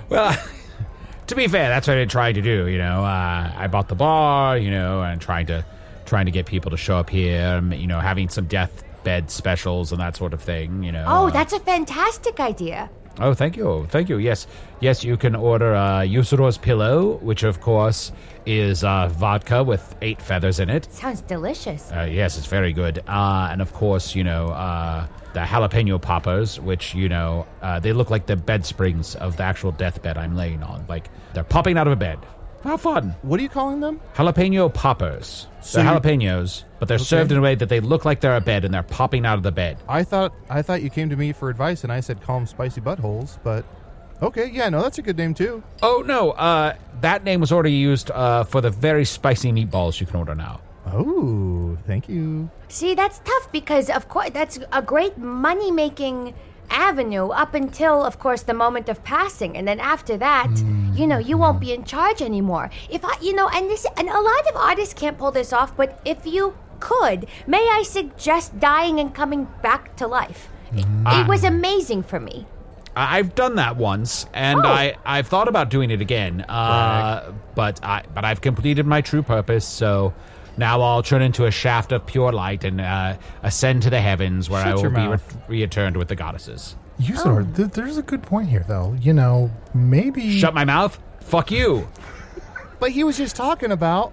Speaker 4: Well, [LAUGHS] to be fair, that's what I tried to do. You know, uh, I bought the bar. You know, and trying to trying to get people to show up here. um, You know, having some deathbed specials and that sort of thing. You know.
Speaker 5: oh,
Speaker 4: uh,
Speaker 5: that's a fantastic idea.
Speaker 4: Oh, thank you, thank you. Yes, yes, you can order uh, Usidore's pillow, which of course is uh, vodka with eight feathers in it.
Speaker 5: Sounds delicious.
Speaker 4: Uh, yes, it's very good. Uh, and of course, you know uh, the jalapeno poppers, which you know uh, they look like the bed springs of the actual deathbed I'm laying on. Like they're popping out of a bed. How fun.
Speaker 3: What are you calling them?
Speaker 4: Jalapeno poppers.
Speaker 3: So
Speaker 4: they're
Speaker 3: you-
Speaker 4: jalapenos, but they're
Speaker 3: Okay.
Speaker 4: served in a way that they look like they're a bed and they're popping out of the bed.
Speaker 3: I thought I thought you came to me for advice, and I said call them spicy buttholes. But okay, yeah, no, that's a good name too.
Speaker 4: Oh no, uh, that name was already used uh, for the very spicy meatballs you can order now.
Speaker 3: Oh, thank you.
Speaker 5: See, that's tough because, of course, that's a great money making avenue up until, of course, the moment of passing. And then after that, you know, you won't be in charge anymore. If I, you know, and this, and a lot of artists can't pull this off, but if you could, may I suggest dying and coming back to life? It, it was amazing for me.
Speaker 4: I- I've done that once, and
Speaker 5: Oh.
Speaker 4: I I've thought about doing it again. Uh, but I but I've completed my true purpose, so now I'll turn into a shaft of pure light and uh, ascend to the heavens, where I will be re- returned with the goddesses.
Speaker 2: Usidore, th- there's a good point here, though. You know, maybe
Speaker 4: Shut my mouth. Fuck you.
Speaker 3: But he was just talking about.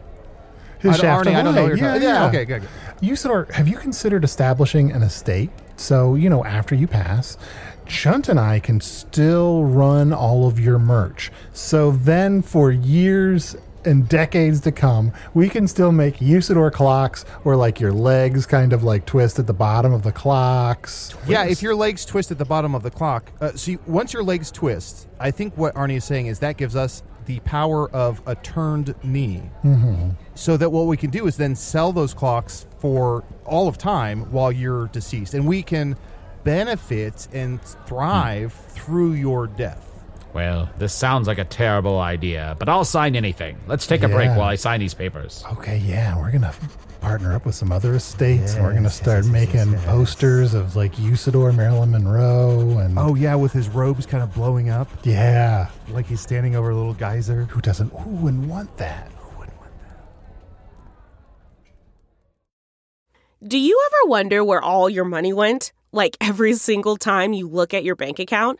Speaker 2: his
Speaker 3: I don't-
Speaker 2: shaft
Speaker 3: Arnie,
Speaker 2: of
Speaker 3: I don't know
Speaker 2: light.
Speaker 3: you're
Speaker 2: yeah,
Speaker 3: talking-
Speaker 2: yeah.
Speaker 3: yeah, okay, good, good.
Speaker 2: Usidore, have you considered establishing an estate? So you know, after you pass, Chunt and I can still run all of your merch. So then, for years and decades to come, we can still make Usidore clocks where like your legs kind of like twist at the bottom of the clocks.
Speaker 3: Yeah, if your legs twist at the bottom of the clock. Uh, see, once your legs twist, I think what Arnie is saying is that gives us the power of a turned knee. Mm-hmm. So that what we can do is then sell those clocks for all of time while you're deceased, and we can benefit and thrive through your death.
Speaker 4: Well, this sounds like a terrible idea, but I'll sign anything. Let's take a break while I sign these papers.
Speaker 2: Okay, yeah, we're gonna partner up with some other estates, and we're gonna start
Speaker 3: yes, yes,
Speaker 2: making
Speaker 3: yes, yes.
Speaker 2: posters of like Usidore, Marilyn Monroe, and
Speaker 3: Oh yeah, with his robes kind of blowing up,
Speaker 2: yeah,
Speaker 3: like he's standing over a little geyser.
Speaker 2: who doesn't? Want that? Who wouldn't want that?
Speaker 9: Do you ever wonder where all your money went? Like every single time you look at your bank account?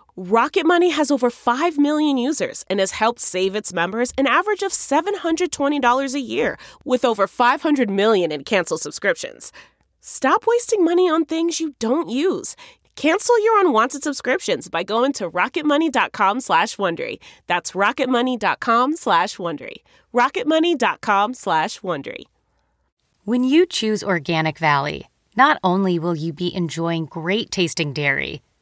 Speaker 9: Rocket Money has over 5 million users and has helped save its members an average of $720 a year with over 500 million in canceled subscriptions. Stop wasting money on things you don't use. Cancel your unwanted subscriptions by going to rocketmoney.com slash Wondery. That's rocketmoney.com slash Wondery. rocketmoney.com slash Wondery.
Speaker 10: When you choose Organic Valley, not only will you be enjoying great tasting dairy,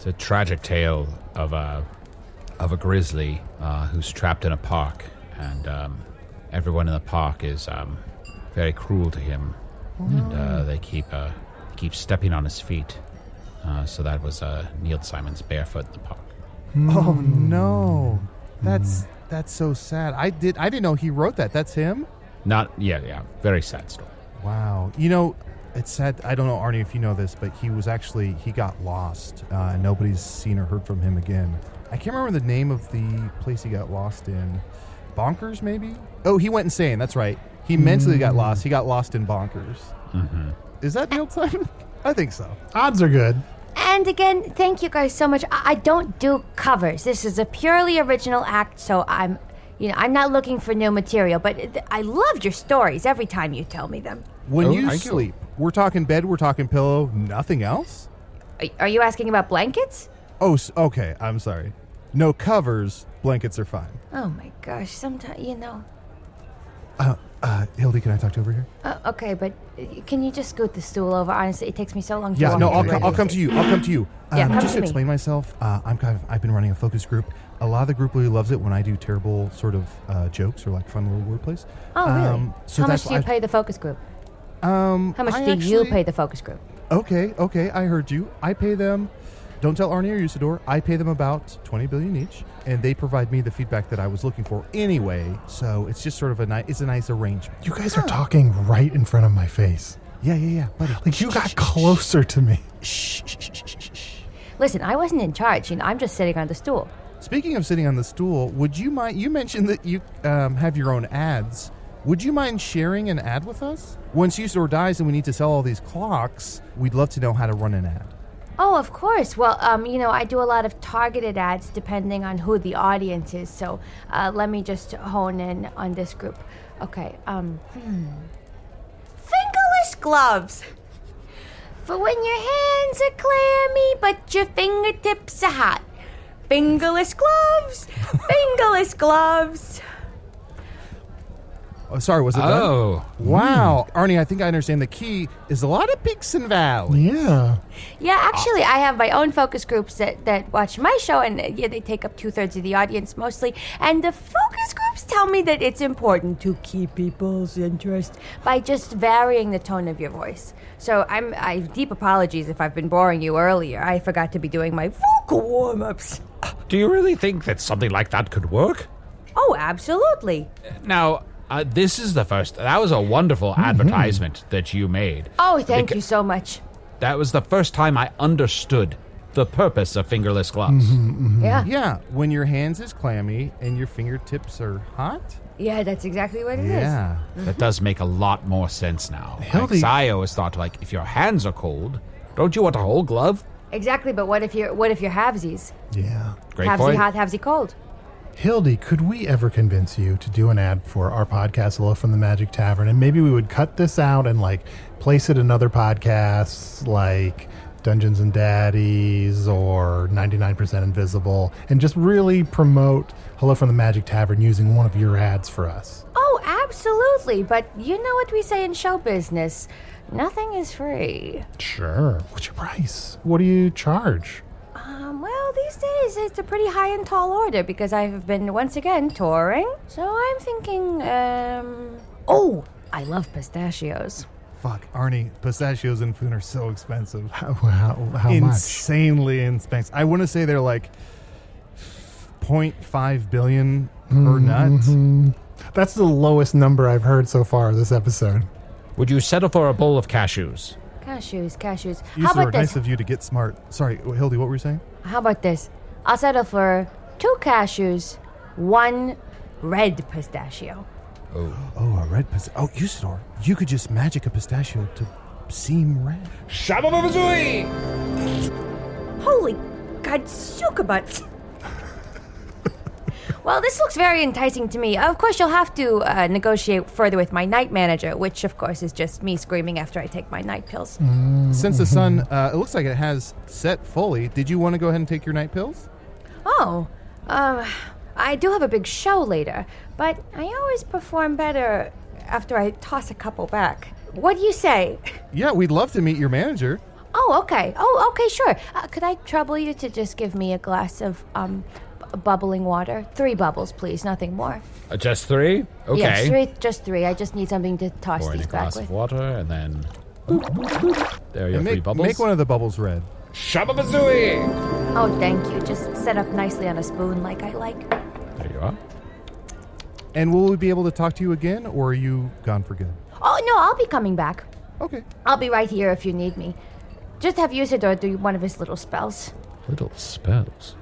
Speaker 4: It's a tragic tale of a of a grizzly uh, who's trapped in a park, and um, everyone in the park is um, very cruel to him, and uh, they keep uh, keep stepping on his feet. Uh, so that was uh, Neil Simon's barefoot in the park.
Speaker 3: Oh no, that's that's so sad. I did I didn't know he wrote that. That's him.
Speaker 4: Not yeah yeah very sad story.
Speaker 3: Wow. You know, it's sad. I don't know, Arnie, if you know this, but he was actually he got lost. Uh, and nobody's seen or heard from him again. I can't remember the name of the place he got lost in. Bonkers, maybe. Oh, he went insane. That's right. He mentally got lost. He got lost in Bonkers.
Speaker 4: Mm-hmm.
Speaker 3: Is that Neil Simon? [LAUGHS] I think so.
Speaker 2: Odds are good.
Speaker 5: And again, thank you guys so much. I, I don't do covers. This is a purely original act, so I'm, you know, I'm not looking for new material. But th- I loved your stories every time you tell me them.
Speaker 3: When
Speaker 4: Oh,
Speaker 3: you
Speaker 4: thank you.
Speaker 3: sleep, we're talking bed, we're talking pillow, nothing else.
Speaker 5: Are, are you asking about blankets?
Speaker 3: Oh, okay. I'm sorry. No covers. Blankets are fine.
Speaker 5: Oh my gosh! Sometimes you know.
Speaker 3: Uh, uh, Hildy, can I talk to you over here?
Speaker 5: Uh, okay, but uh, can you just scoot the stool over? Honestly, it takes me so long to
Speaker 3: Yeah,
Speaker 5: walk
Speaker 3: no, I'll,
Speaker 5: the
Speaker 3: co- I'll come to you. I'll come to you.
Speaker 5: Yeah,
Speaker 3: Um,
Speaker 5: come
Speaker 3: just
Speaker 5: to
Speaker 3: to
Speaker 5: me.
Speaker 3: explain myself, uh, I'm kind of I've been running a focus group. A lot of the group really loves it when I do terrible sort of uh, jokes or like fun little wordplays.
Speaker 5: Oh, really?
Speaker 3: Um, so
Speaker 5: How
Speaker 3: that's
Speaker 5: much do you
Speaker 3: why
Speaker 5: pay the focus group?
Speaker 3: Um,
Speaker 5: How much
Speaker 3: I
Speaker 5: do you pay the focus group?
Speaker 3: Okay, okay, I heard you. I pay them. Don't tell Arnie or Usidore. I pay them about twenty billion each, and they provide me the feedback that I was looking for anyway. So it's just sort of a nice. It's a nice arrangement.
Speaker 2: You guys are talking right in front of my face.
Speaker 3: Yeah, yeah, yeah, buddy.
Speaker 2: Like you got closer to me.
Speaker 5: Listen, I wasn't in charge. You know, I'm just sitting on the stool.
Speaker 3: Speaking of sitting on the stool, would you mind? You mentioned that you um, have your own ads. Would you mind sharing an ad with us? Once Usidore dies and we need to sell all these clocks, we'd love to know how to run an ad.
Speaker 5: Oh, of course. Well, um, you know, I do a lot of targeted ads depending on who the audience is. So uh, let me just hone in on this group. Okay. Um, hmm. Fingerless gloves. For when your hands are clammy but your fingertips are hot. Fingerless gloves. [LAUGHS] Fingerless gloves.
Speaker 3: Oh, sorry, was it done?
Speaker 4: Oh.
Speaker 3: Wow, Arnie, I think I understand the key is a lot of peaks and valleys.
Speaker 2: Yeah.
Speaker 5: Yeah, actually, I have my own focus groups that, that watch my show, and uh, yeah, they take up two thirds of the audience mostly. And the focus groups tell me that it's important to keep people's interest by just varying the tone of your voice. So I'm I deep apologies if I've been boring you earlier. I forgot to be doing my vocal warm ups.
Speaker 4: Do you really think that something like that could work?
Speaker 5: Oh, absolutely.
Speaker 4: Now, uh, this is the first. That was a wonderful mm-hmm. advertisement that you made.
Speaker 5: Oh, thank
Speaker 4: Beca-
Speaker 5: you so much.
Speaker 4: That was the first time I understood the purpose of fingerless gloves. Mm-hmm, mm-hmm.
Speaker 5: Yeah.
Speaker 3: Yeah, when your hands is clammy and your fingertips are hot.
Speaker 5: Yeah, that's exactly what it is.
Speaker 3: Yeah.
Speaker 4: That does make a lot more sense now.
Speaker 2: Hildy-
Speaker 4: Like, I always thought, like, if your hands are cold, don't you want a whole glove?
Speaker 5: Exactly, but what if you're what if you're halvesies?
Speaker 2: Yeah.
Speaker 4: Great
Speaker 5: halvesy
Speaker 4: point.
Speaker 5: hot, halvesy cold.
Speaker 2: Hildy, could we ever convince you to do an ad for our podcast, Hello from the Magic Tavern? And maybe we would cut this out and like place it in other podcasts like Dungeons and Daddies or 99% Invisible and just really promote Hello from the Magic Tavern using one of your ads for us.
Speaker 5: Oh, absolutely. But you know what we say in show business nothing is free.
Speaker 2: Sure. What's your price? What do you charge?
Speaker 5: Um, well, these days it's a pretty high and tall order because I've been once again touring. So I'm thinking, um. Oh, I love pistachios.
Speaker 3: Fuck, Arnie, pistachios and food are so expensive. [LAUGHS]
Speaker 2: How, how, how much?
Speaker 3: Insanely expensive. I want to say they're like 0.5 billion per
Speaker 2: Mm-hmm.
Speaker 3: nut.
Speaker 2: That's the lowest number I've heard so far this episode.
Speaker 4: Would you settle for a bowl of cashews?
Speaker 5: Cashews, cashews.
Speaker 3: You
Speaker 5: How
Speaker 3: are
Speaker 5: about this?
Speaker 3: nice of you to get smart. Sorry, Hildy, what were you saying?
Speaker 5: How about this? I'll settle for two cashews, one red pistachio.
Speaker 3: Oh, Oh, a red pistachio. Oh, Usidore, you could just magic a pistachio to seem red.
Speaker 4: Shabba
Speaker 5: Holy God, butts. Well, this looks very enticing to me. Of course, you'll have to uh, negotiate further with my night manager, which, of course, is just me screaming after I take my night pills.
Speaker 3: Since the sun, uh, it looks like it has set fully, did you want to go ahead and take your night pills?
Speaker 5: Oh, um, I do have a big show later, but I always perform better after I toss a couple back. What do you say? [LAUGHS]
Speaker 3: Yeah, we'd love to meet your manager.
Speaker 5: Oh, okay. Oh, okay, sure. Uh, could I trouble you to just give me a glass of um, b- bubbling water? Three bubbles, please, nothing more.
Speaker 4: Uh, just three? Okay.
Speaker 5: Yes, three, just three. I just need something to toss
Speaker 4: Pour in
Speaker 5: these
Speaker 4: a
Speaker 5: back
Speaker 4: glass
Speaker 5: with.
Speaker 4: of water, and then. There are your
Speaker 3: And
Speaker 4: three
Speaker 3: make,
Speaker 4: bubbles.
Speaker 3: make one of the bubbles red.
Speaker 4: Shabba
Speaker 5: Oh, thank you. Just set up nicely on a spoon like I like.
Speaker 4: There you are.
Speaker 3: And will we be able to talk to you again, or are you gone for good?
Speaker 5: Oh, no, I'll be coming back.
Speaker 3: Okay.
Speaker 5: I'll be right here if you need me. Just have Usidore do one of his little spells.
Speaker 4: Little spells.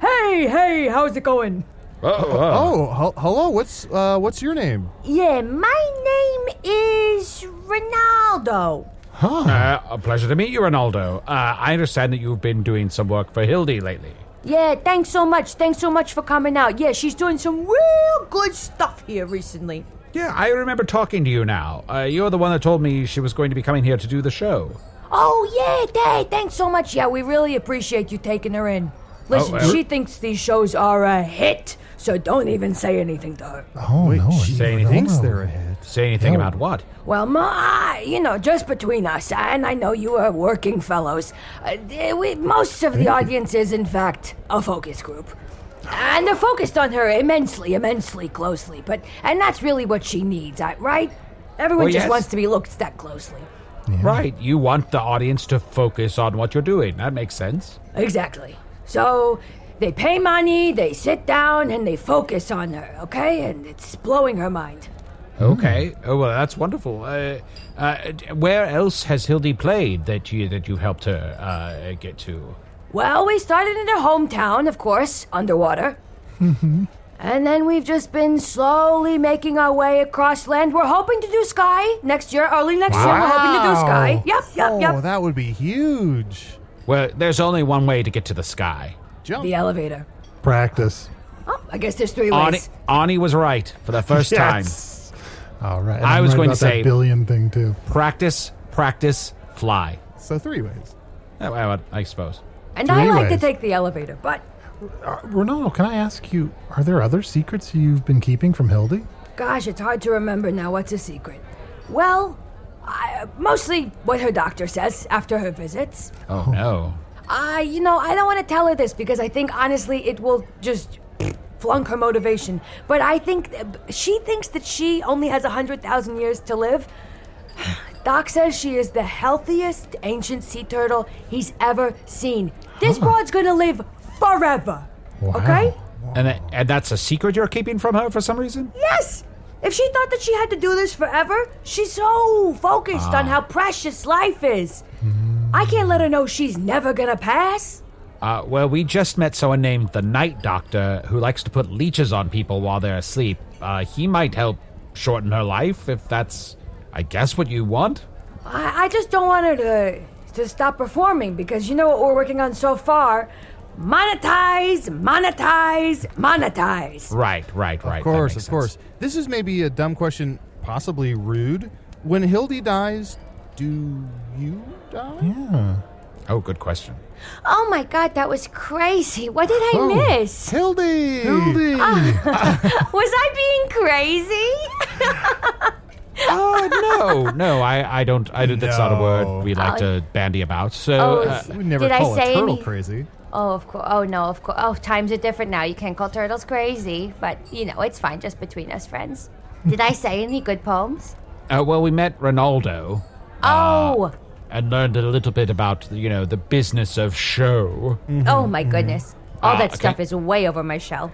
Speaker 5: Hey, hey, how's it going?
Speaker 4: Oh, oh.
Speaker 3: Oh, hel- hello. What's uh, what's your name?
Speaker 5: Yeah, my name is Ronaldo.
Speaker 4: Uh, a pleasure to meet you, Ronaldo. Uh, I understand that you've been doing some work for Hildy lately.
Speaker 5: Yeah, thanks so much. Thanks so much for coming out. Yeah, she's doing some real good stuff here recently.
Speaker 4: Yeah, I remember talking to you now. Uh, you're the one that told me she was going to be coming here to do the show.
Speaker 5: Oh, yeah, hey, thanks so much. Yeah, we really appreciate you taking her in. Listen,
Speaker 4: Oh, uh,
Speaker 5: she thinks these shows are a hit, so don't even say anything to her.
Speaker 2: Oh, no.
Speaker 3: she
Speaker 4: say anything?
Speaker 3: thinks
Speaker 2: no.
Speaker 3: they're ahead.
Speaker 4: Say anything
Speaker 2: No.
Speaker 4: about what?
Speaker 5: Well, my, you know, just between us, and I know you are working fellows, uh, we, most of the audience is, in fact, a focus group. And they're focused on her immensely, immensely closely, but, and that's really what she needs, right? Everyone
Speaker 4: Well,
Speaker 5: just
Speaker 4: yes.
Speaker 5: wants to be looked at closely.
Speaker 4: Right. You want the audience to focus on what you're doing. That makes sense.
Speaker 5: Exactly. So they pay money, they sit down, and they focus on her, okay? And it's blowing her mind.
Speaker 4: Okay. Oh well, that's wonderful. Uh, uh, where else has Hildy played that you that you've helped her uh, get to?
Speaker 5: Well, we started in her hometown, of course, underwater. and then we've just been slowly making our way across land. We're hoping to do Sky next year, early next year. We're hoping to do Sky. Yep, yep, yep.
Speaker 3: oh,
Speaker 5: yep.
Speaker 3: that would be huge.
Speaker 4: Well, there's only one way to get to the sky.
Speaker 3: Jump.
Speaker 5: The elevator.
Speaker 2: Practice.
Speaker 5: Oh, I guess there's three
Speaker 4: Arnie,
Speaker 5: ways.
Speaker 4: Arnie was right for the first time.
Speaker 2: Yes. All right. and
Speaker 4: I
Speaker 2: I'm
Speaker 4: was
Speaker 2: right
Speaker 4: going to
Speaker 2: about that
Speaker 4: say-
Speaker 2: billion thing too.
Speaker 4: Practice, practice, fly.
Speaker 3: So three ways.
Speaker 4: Well, I suppose.
Speaker 5: And I
Speaker 2: Three
Speaker 5: like to take the elevator, but
Speaker 2: Uh, Ronaldo, can I ask you, are there other secrets you've been keeping from Hildy?
Speaker 5: gosh, it's hard to remember now what's a secret. Well, I, mostly what her doctor says after her visits.
Speaker 4: Oh, no.
Speaker 5: I, you know, I don't want to tell her this because I think honestly it will just flunk her motivation. But I think uh, she thinks that she only has a hundred thousand years to live. [SIGHS] Doc says she is the healthiest ancient sea turtle he's ever seen. This broad's gonna live forever.
Speaker 2: Wow.
Speaker 5: Okay?
Speaker 4: And, uh, and that's a secret you're keeping from her for some reason?
Speaker 5: Yes. If she thought that she had to do this forever, she's so focused on how precious life is. I can't let her know she's never gonna pass.
Speaker 4: Uh, well, we just met someone named the Night Doctor who likes to put leeches on people while they're asleep. Uh, he might help shorten her life if that's, I guess, what you want.
Speaker 5: I, I just don't want her to to stop performing because you know what we're working on so far. Monetize, monetize, monetize.
Speaker 4: Right, right, right.
Speaker 3: Of course,
Speaker 4: makes
Speaker 3: of course. This is maybe a dumb question, possibly rude. When Hildy dies, do you die?
Speaker 2: Yeah.
Speaker 4: Oh, good question.
Speaker 5: Oh my god, that was crazy. What did I miss?
Speaker 3: Hildy!
Speaker 2: Hildy! [LAUGHS]
Speaker 5: Was I being crazy?
Speaker 4: Uh, no, no, I, I don't. I don't That's not a
Speaker 3: No.
Speaker 4: word we like
Speaker 5: Oh.
Speaker 4: to bandy about. So,
Speaker 5: Oh,
Speaker 4: uh,
Speaker 5: s-
Speaker 3: We never
Speaker 5: Did I
Speaker 3: call
Speaker 5: say
Speaker 3: a turtle
Speaker 5: any-
Speaker 3: crazy.
Speaker 5: Oh, of course. Oh no, of course. Oh, times are different now. You can't call turtles crazy, but you know it's fine, just between us friends. Did I say any good poems?
Speaker 4: uh, well, we met Ronaldo
Speaker 5: Oh,
Speaker 4: and learned a little bit about you know the business of show.
Speaker 5: oh my goodness! All
Speaker 4: Ah,
Speaker 5: that
Speaker 4: okay.
Speaker 5: stuff is way over my shell.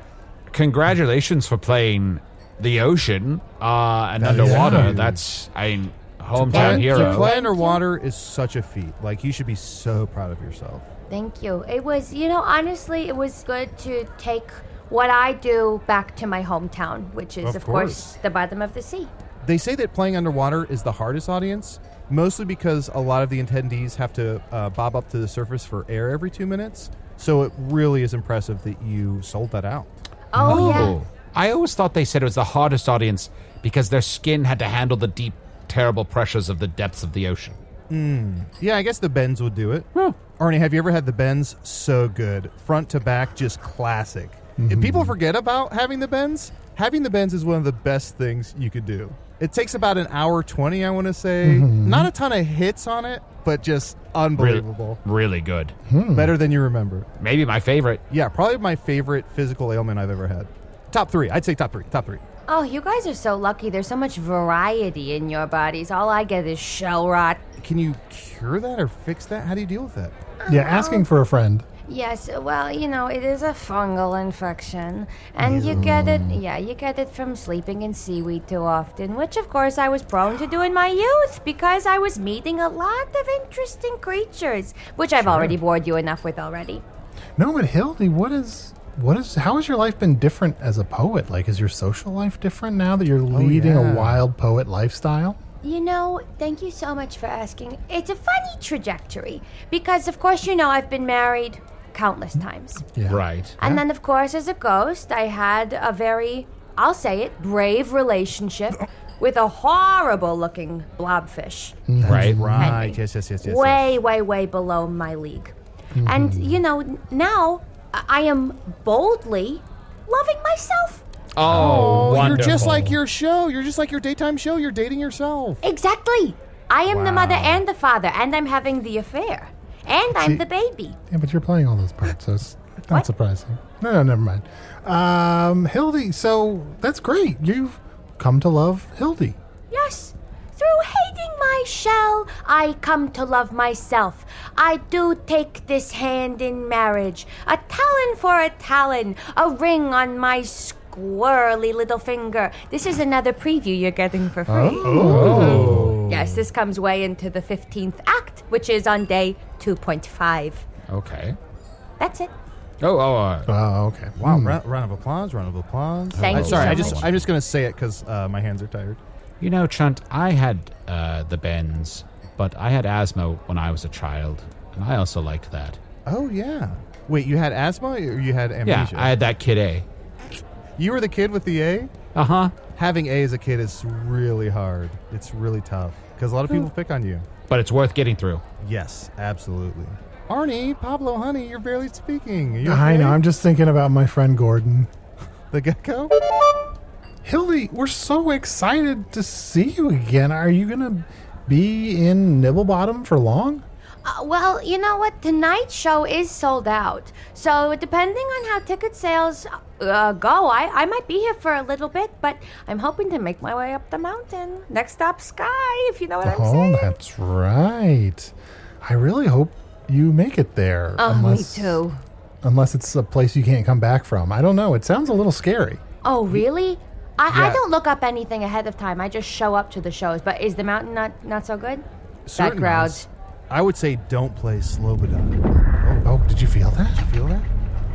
Speaker 4: Congratulations for playing the ocean uh, and underwater.
Speaker 2: huge.
Speaker 4: That's I mean, hometown
Speaker 5: Thank you.
Speaker 3: To play underwater is such a feat. Like, you should be so proud of yourself.
Speaker 5: Thank you. It was, you know, honestly, it was good to take what I do back to my hometown, which is,
Speaker 3: Of
Speaker 5: of, course.
Speaker 3: course.
Speaker 5: the bottom of the sea.
Speaker 3: They say that playing underwater is the hardest audience, mostly because a lot of the attendees have to uh, bob up to the surface for air every two minutes. So it really is impressive that you sold that out.
Speaker 5: Oh, yeah.
Speaker 4: I always thought they said it was the hardest audience because their skin had to handle the deep, terrible pressures of the depths of the ocean. Mm.
Speaker 3: Yeah, I guess the bends would do it. Arnie, have you ever had the bends? So good. Front to back, just classic. If people mm-hmm. forget about having the bends, having the bends is one of the best things you could do. It takes about an hour 20, I want to say. Mm-hmm. Not a ton of hits on it, but just unbelievable.
Speaker 4: really good. Hmm.
Speaker 3: Better than you remember.
Speaker 4: Maybe my favorite.
Speaker 3: Yeah, probably my favorite physical ailment I've ever had. Top three. I'd say top three. Top three.
Speaker 5: Oh, you guys are so lucky. There's so much variety in your bodies. All I get is shell rot.
Speaker 3: Can you cure that or fix that? How do you deal with that?
Speaker 2: Yeah, asking for a friend.
Speaker 5: Yes, well, you know, it is a fungal infection. And you get it, yeah, you get it from sleeping in seaweed too often, which of course I was prone to do in my youth because I was meeting a lot of interesting creatures, which I've already bored you enough with already.
Speaker 2: No, but Hildy, what is what is how has your life been different as a poet? Like, is your social life different now that you're oh, leading
Speaker 3: yeah.
Speaker 2: a wild poet lifestyle?
Speaker 5: You know, thank you so much for asking. It's a funny trajectory because, of course, you know, I've been married countless times.
Speaker 2: Yeah.
Speaker 4: Right.
Speaker 5: And then, of course, as a ghost, I had a very, I'll say it, brave relationship [COUGHS] with a horrible looking blobfish. Mm-hmm.
Speaker 4: Right.
Speaker 3: Right.
Speaker 5: Henry.
Speaker 3: Yes, yes, yes, yes.
Speaker 5: way, way, way below my league. And, mm-hmm. you know, now I I am boldly loving myself.
Speaker 4: Oh,
Speaker 3: You're just like your show. You're just like your daytime show. You're dating yourself.
Speaker 5: Exactly. I am the mother and the father, and I'm having the affair. And I'm the baby.
Speaker 2: Yeah, but you're playing all those parts, so it's not
Speaker 5: What?
Speaker 2: surprising. No, no, never mind. Um, Hildy, so that's great. You've come to love Hildy.
Speaker 5: Yes. My shell, I come to love myself. I do take this hand in marriage, a talon for a talon, a ring on my squirrely little finger. This is another preview you're getting for free.
Speaker 4: Oh.
Speaker 5: Yes, this comes way into the 15th act, which is on day 2.5.
Speaker 4: Okay.
Speaker 5: That's it.
Speaker 4: Oh, oh, uh,
Speaker 2: Oh, okay.
Speaker 3: Wow,
Speaker 2: Hmm.
Speaker 3: round, round of applause, round of applause.
Speaker 5: Thank
Speaker 3: I'm
Speaker 5: you
Speaker 3: sorry,
Speaker 5: so
Speaker 3: I just
Speaker 5: much.
Speaker 3: I'm just gonna say it because uh, my hands are tired.
Speaker 4: You know, Chunt, I had uh, the bends, but I had asthma when I was a child, and I also liked that.
Speaker 3: Oh yeah. Wait, you had asthma or you had
Speaker 4: Yeah,
Speaker 3: amnesia?
Speaker 4: I had that kid A.
Speaker 3: you were the kid with the A.
Speaker 4: Uh huh.
Speaker 3: Having A as a kid is really hard. It's really tough because a lot of people pick on you.
Speaker 4: But it's worth getting through.
Speaker 3: Yes, absolutely. Arnie, Pablo, honey, you're barely speaking. Are you
Speaker 2: I know. I'm just thinking about my friend Gordon.
Speaker 3: the gecko.
Speaker 2: Hildy, we're so excited to see you again. Are you going to be in Nibblebottom for long?
Speaker 5: Uh, well, you know what? Tonight's show is sold out. So, depending on how ticket sales uh, go, I, I might be here for a little bit, but I'm hoping to make my way up the mountain. Next stop, Sky, if you know what I'm saying.
Speaker 2: oh, that's right. I really hope you make it there.
Speaker 5: Oh,
Speaker 2: unless,
Speaker 5: me too.
Speaker 2: Unless it's a place you can't come back from. I don't know. It sounds a little scary.
Speaker 5: Oh, really? I, I don't look up anything ahead of time. I just show up to the shows. But is the mountain not, not so good?
Speaker 3: Certain
Speaker 5: that crowd.
Speaker 3: I would say don't play Slobodan.
Speaker 2: Oh, oh, did you feel that?
Speaker 3: Did you feel that?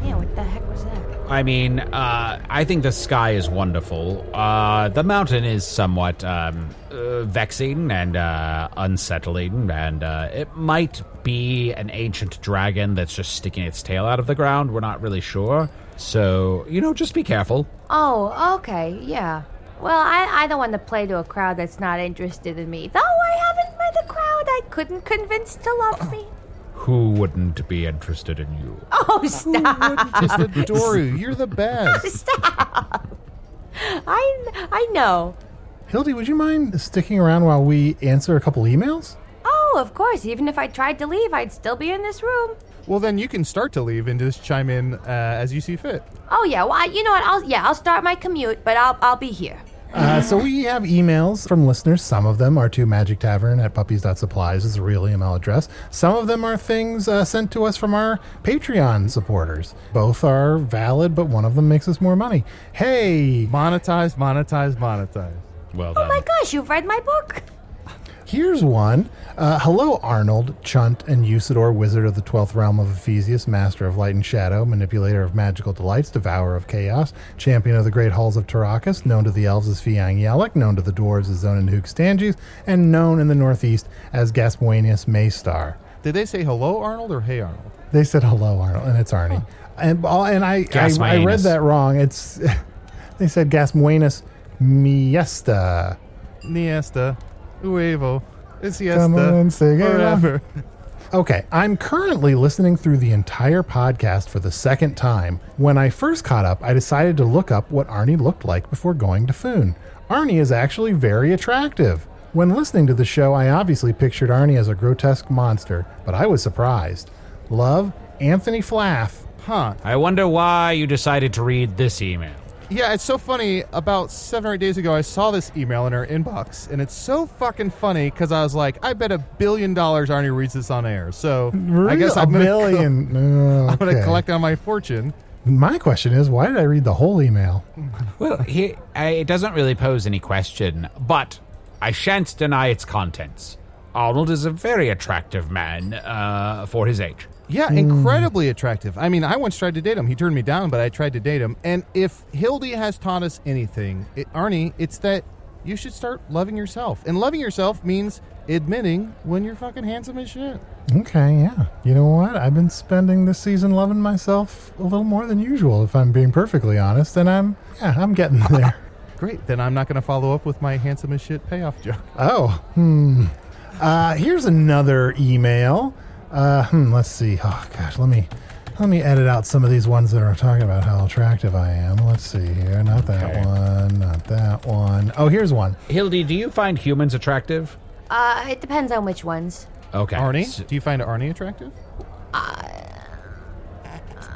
Speaker 5: Yeah, what the heck was that?
Speaker 4: I mean, uh, I think the sky is wonderful. Uh, the mountain is somewhat um, uh, vexing and uh, unsettling, and uh, it might be an ancient dragon that's just sticking its tail out of the ground. We're not really sure. So, you know, just be careful.
Speaker 5: Oh, okay, yeah. Well, I, I don't want to play to a crowd that's not interested in me. Though I haven't met a crowd I couldn't convince to love me.
Speaker 4: Who wouldn't be interested in you? [LAUGHS]
Speaker 5: Oh, stop.
Speaker 3: Just adore [LAUGHS] you. You're the best. [LAUGHS]
Speaker 5: Stop. I, I know.
Speaker 2: Hildy, would you mind sticking around while we answer a couple emails?
Speaker 5: Oh, of course. Even if I tried to leave, I'd still be in this room.
Speaker 3: Well, then you can start to leave and just chime in uh, as you see fit.
Speaker 5: Oh yeah. Well, I, you know what? I'll yeah. I'll start my commute, but I'll I'll be here.
Speaker 2: Uh, so we have emails from listeners. Some of them are to Magic Tavern at puppies.supplies is a real email address. Some of them are things uh, sent to us from our Patreon supporters. Both are valid, but one of them makes us more money. Hey,
Speaker 3: Monetize, monetize, monetize.
Speaker 4: Well
Speaker 5: Oh
Speaker 4: done.
Speaker 5: my gosh, you've read my book.
Speaker 2: Here's one. Uh, hello, Arnold, Chunt, and Usidore, wizard of the twelfth realm of Ephysius, master of light and shadow, manipulator of magical delights, devourer of chaos, champion of the great halls of Tarakas, known to the elves as Fiang Yalak, known to the dwarves as Zonin Hook Stanges, and known in the northeast as Gaspuenius Maystar.
Speaker 3: Did they say hello, Arnold, or hey, Arnold?
Speaker 2: They said hello, Arnold, and it's Arnie. And, uh, and I, I, I read that wrong. It's [LAUGHS] they said Gaspuenius Miesta.
Speaker 3: Niesta, Uevo, Siesta,
Speaker 2: Come on, and sing it
Speaker 3: forever. [LAUGHS]
Speaker 2: Okay, I'm currently listening through the entire podcast for the second time. When I first caught up, I decided to look up what Arnie looked like before going to Foon. Arnie is actually very attractive. When listening to the show, I obviously pictured Arnie as a grotesque monster, but I was surprised. Love, Anthony Flath.
Speaker 3: Huh.
Speaker 4: I wonder why you decided to read this email.
Speaker 3: Yeah, it's so funny. About seven or eight days ago, I saw this email in our inbox, and it's so fucking funny because I was like, I bet a billion dollars Arnie reads this on air. So I guess
Speaker 2: a
Speaker 3: I'm gonna
Speaker 2: million. Oh, [LAUGHS]
Speaker 3: I'm gonna
Speaker 2: okay.
Speaker 3: collect on my fortune.
Speaker 2: My question is, why did I read the whole email?
Speaker 4: Well, he, I, it doesn't really pose any question, but I shan't deny its contents. Arnold is a very attractive man uh, for his age.
Speaker 3: Yeah, incredibly attractive. I mean, I once tried to date him. He turned me down, but I tried to date him. And if Hildy has taught us anything, it, Arnie, it's that you should start loving yourself. And loving yourself means admitting when you're fucking handsome as shit.
Speaker 2: Okay, yeah. You know what? I've been spending this season loving myself a little more than usual, if I'm being perfectly honest, and I'm, yeah, I'm getting [LAUGHS] there.
Speaker 3: Great. Then I'm not going to follow up with my handsome as shit payoff joke.
Speaker 2: oh, hmm. Uh, here's another email. Uh, hmm, let's see. Oh gosh, let me let me edit out some of these ones that are talking about how attractive I am. Let's see here. Not that
Speaker 4: Okay.
Speaker 2: one. Not that one. Oh, here's one.
Speaker 4: Hildy, do you find humans attractive?
Speaker 5: Uh, it depends on which ones.
Speaker 4: Okay.
Speaker 3: Arnie,
Speaker 4: S-
Speaker 3: do you find Arnie attractive?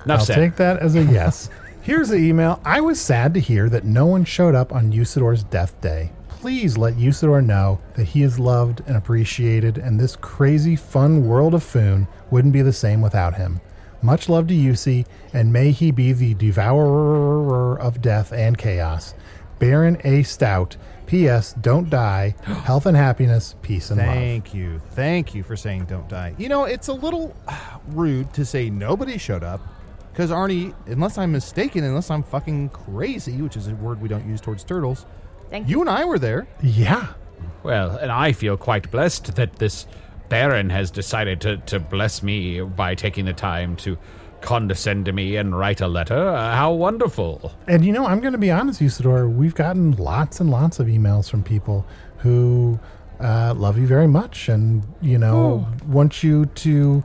Speaker 4: Enough
Speaker 2: I'll
Speaker 4: said.
Speaker 2: take that as a yes. [LAUGHS] Here's the email. I was sad to hear that no one showed up on Usidore's death day. Please let Usidore know that he is loved and appreciated, and this crazy, fun world of Foon wouldn't be the same without him. Much love to Yusi, and may he be the devourer of death and chaos. Baron A. Stout. P.S. Don't die. [GASPS] Health and happiness. Peace and love.
Speaker 3: Thank you. Thank you for saying don't die. You know, it's a little [SIGHS] rude to say nobody showed up because Arnie, unless I'm mistaken, unless I'm fucking crazy, which is a word we don't use towards turtles,
Speaker 5: Thank
Speaker 3: you and I were there.
Speaker 2: Yeah.
Speaker 4: Well, and I feel quite blessed that this Baron has decided to, to bless me by taking the time to condescend to me and write a letter. Uh, how wonderful.
Speaker 2: And you know, I'm going to be honest, Usidore. We've gotten lots and lots of emails from people who uh, love you very much, and you know, want you to.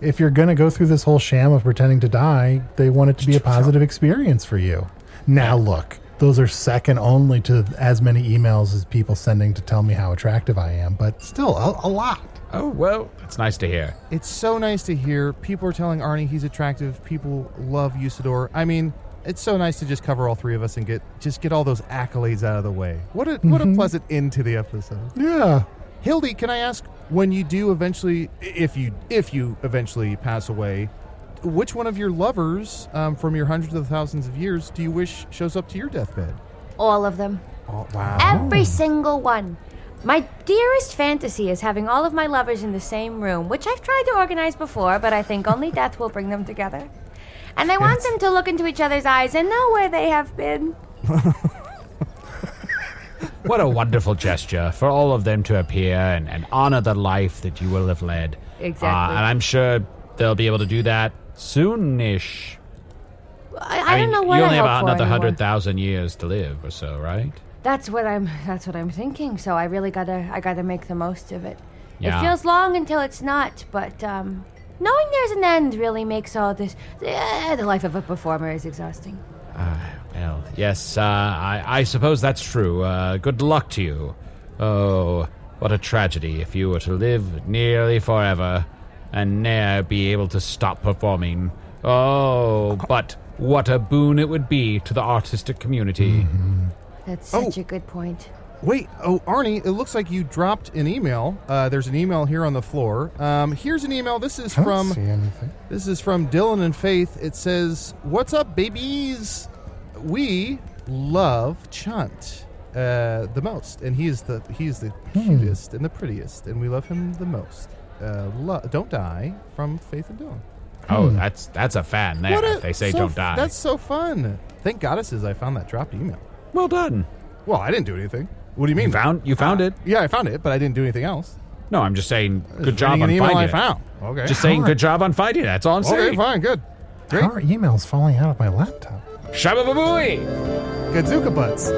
Speaker 2: If you're going to go through this whole sham of pretending to die, they want it to be a positive experience for you. Now, look, those are second only to as many emails as people sending to tell me how attractive I am, but still, a, a lot.
Speaker 4: Oh, well, that's nice to hear.
Speaker 3: It's so nice to hear. People are telling Arnie he's attractive. People love Usidore. I mean, it's so nice to just cover all three of us and get just get all those accolades out of the way. What a what a mm-hmm. pleasant end to the episode.
Speaker 2: Yeah.
Speaker 3: Hildy, can I ask when you do eventually, if you if you eventually pass away, which one of your lovers um, from your hundreds of thousands of years do you wish shows up to your deathbed?
Speaker 5: All of them.
Speaker 3: Oh, wow.
Speaker 5: Every single one. My dearest fantasy is having all of my lovers in the same room, which I've tried to organize before, but I think only death will bring them together. And I want them to look into each other's eyes and know where they have been. [LAUGHS]
Speaker 4: What a wonderful gesture for all of them to appear and, and honor the life that you will have led.
Speaker 5: Exactly.
Speaker 4: Uh, and I'm sure they'll be able to do that soonish.
Speaker 5: I, I,
Speaker 4: mean,
Speaker 5: don't know what
Speaker 4: you only
Speaker 5: hope
Speaker 4: have another hundred thousand years to live or so, right?
Speaker 5: That's what I'm. That's what I'm thinking. So I really gotta. I gotta make the most of it.
Speaker 4: Yeah.
Speaker 5: It feels long until it's not, but um, knowing there's an end really makes all this. the life of a performer is exhausting.
Speaker 4: Well, yes, uh, I, I suppose that's true. Uh, good luck to you. Oh, what a tragedy if you were to live nearly forever and ne'er be able to stop performing. Oh, but what a boon it would be to the artistic community.
Speaker 5: That's such
Speaker 3: Oh.
Speaker 5: a good point.
Speaker 3: Wait, oh Arnie, it looks like you dropped an email. Uh, there's an email here on the floor. Um, here's an email. This is
Speaker 2: I don't
Speaker 3: from
Speaker 2: see anything.
Speaker 3: This is from Dylan and Faith. It says, "What's up, babies? We love Chunt uh, the most, and he is the he's the cutest and the prettiest, and we love him the most. Uh, lo- don't die from Faith and Dylan.
Speaker 4: Oh, that's that's a fan there.
Speaker 3: What a-
Speaker 4: they say
Speaker 3: so
Speaker 4: don't
Speaker 3: f-
Speaker 4: die.
Speaker 3: That's so fun. Thank goddesses I found that dropped email.
Speaker 4: well done.
Speaker 3: Well, I didn't do anything. What do you mean?
Speaker 4: You found you found
Speaker 3: Uh,
Speaker 4: it.
Speaker 3: Yeah, I found it, but I didn't do anything else.
Speaker 4: No, I'm just saying good
Speaker 3: Just
Speaker 4: job
Speaker 3: reading
Speaker 4: on
Speaker 3: an email
Speaker 4: finding
Speaker 3: I
Speaker 4: it.
Speaker 3: found. Okay.
Speaker 4: Just saying good job on finding it. That's all I'm
Speaker 3: okay,
Speaker 4: saying.
Speaker 3: fine, good. Great.
Speaker 2: How are emails falling out of my laptop?
Speaker 4: Shabba-ba-booey!
Speaker 3: Gadzuka butts.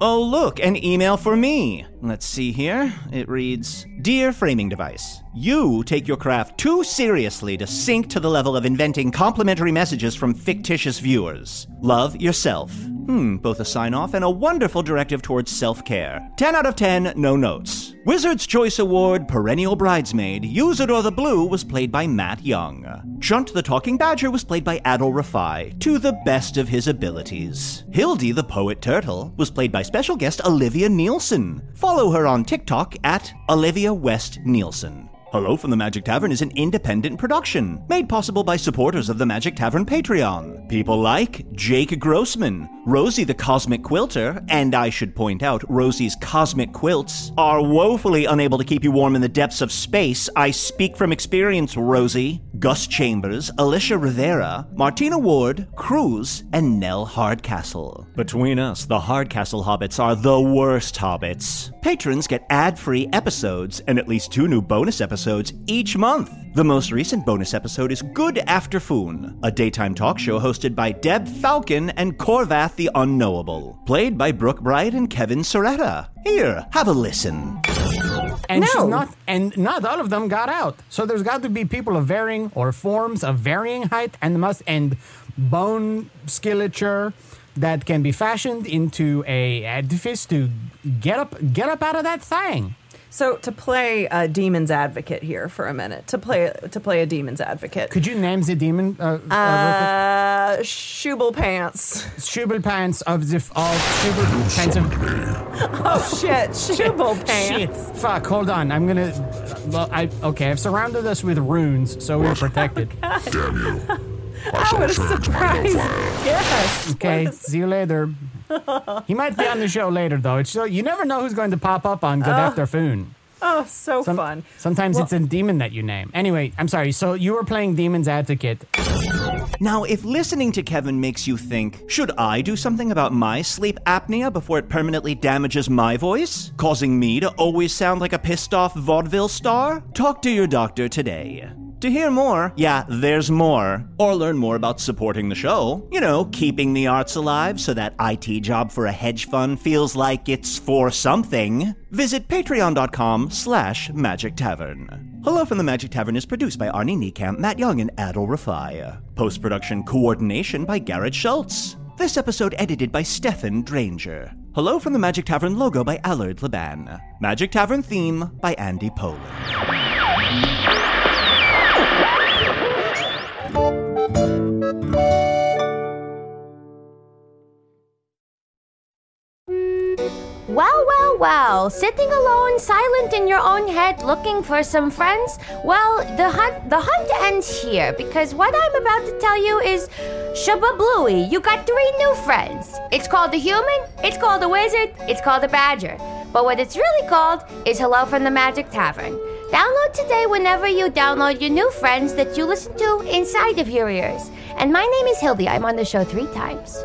Speaker 1: Oh, look, an email for me. Let's see here. It reads Dear Framing Device, you take your craft too seriously to sink to the level of inventing complimentary messages from fictitious viewers. Love yourself. Hmm, both a sign off and a wonderful directive towards self care. 10 out of 10, no notes. Wizard's Choice Award Perennial Bridesmaid, Usidore the Blue was played by Matt Young. Chunt the Talking Badger was played by Adal Rifai, to the best of his abilities. Hildy the Poet Turtle was played by special guest Olivia Nielsen. Follow her on TikTok at Olivia West Nielsen. Hello from the Magic Tavern is an independent production made possible by supporters of the Magic Tavern Patreon. People like Jake Grossman, Rosie the Cosmic Quilter, and I should point out, Rosie's cosmic quilts are woefully unable to keep you warm in the depths of space. I speak from experience, Rosie. Gus Chambers, Alicia Rivera, Martina Ward, Cruz, and Nell Hardcastle. Between us, the Hardcastle Hobbits are the worst hobbits. Patrons get ad free episodes and at least two new bonus episodes each month. The most recent bonus episode is Good After Foon, a daytime talk show hosted by Deb Falcon and Corvath the Unknowable, played by Brooke Bright and Kevin Soretta. Here, have a listen.
Speaker 11: And she's not, and not all of them got out. So there's got to be people of varying or forms of varying height and must and bone skeleture that can be fashioned into a edifice to get up get up out of that thing.
Speaker 12: So to play a demon's advocate here for a minute, to play to play a demon's advocate.
Speaker 11: Could you name the demon? Uh, uh,
Speaker 12: Uh, Schubel pants.
Speaker 11: Schubel pants of the of Schubel pants of. [LAUGHS]
Speaker 12: Oh shit, Schubel [LAUGHS]
Speaker 11: Shit!
Speaker 12: pants.
Speaker 11: Fuck! Hold on. I'm gonna. Well, I okay. I've surrounded us with runes, so we're protected. [LAUGHS]
Speaker 12: Oh, what a surprise! Yes.
Speaker 11: Okay. See you later. [LAUGHS] He might be on the show later, though. It's so, you never know who's going to pop up on Good oh. Afternoon.
Speaker 12: Oh, so
Speaker 11: Some-
Speaker 12: fun.
Speaker 11: Sometimes
Speaker 12: Well-
Speaker 11: it's a demon that you name. Anyway, I'm sorry. So you were playing Demon's Advocate.
Speaker 1: Now, if listening to Kevin makes you think, should I do something about my sleep apnea before it permanently damages my voice, causing me to always sound like a pissed off vaudeville star? Talk to your doctor today. To hear more, yeah, there's more, or learn more about supporting the show, you know, keeping the arts alive so that IT job for a hedge fund feels like it's for something, visit patreon.com slash magic tavern. Hello from the Magic Tavern is produced by Arnie Niekamp, Matt Young, and Adal Rifai. Post production coordination by Garrett Schultz. This episode edited by Stefan Dranger. Hello from the Magic Tavern logo by Allard Laban. Magic Tavern theme by Andy Poland.
Speaker 5: Well, sitting alone, silent in your own head, looking for some friends. Well, the hunt the hunt ends here because what I'm about to tell you is Shababluey, you got three new friends. It's called the human, it's called the wizard, it's called the badger. But what it's really called is Hello from the Magic Tavern. Download today whenever you download your new friends that you listen to inside of your ears. And my name is Hildy. I'm on the show three times.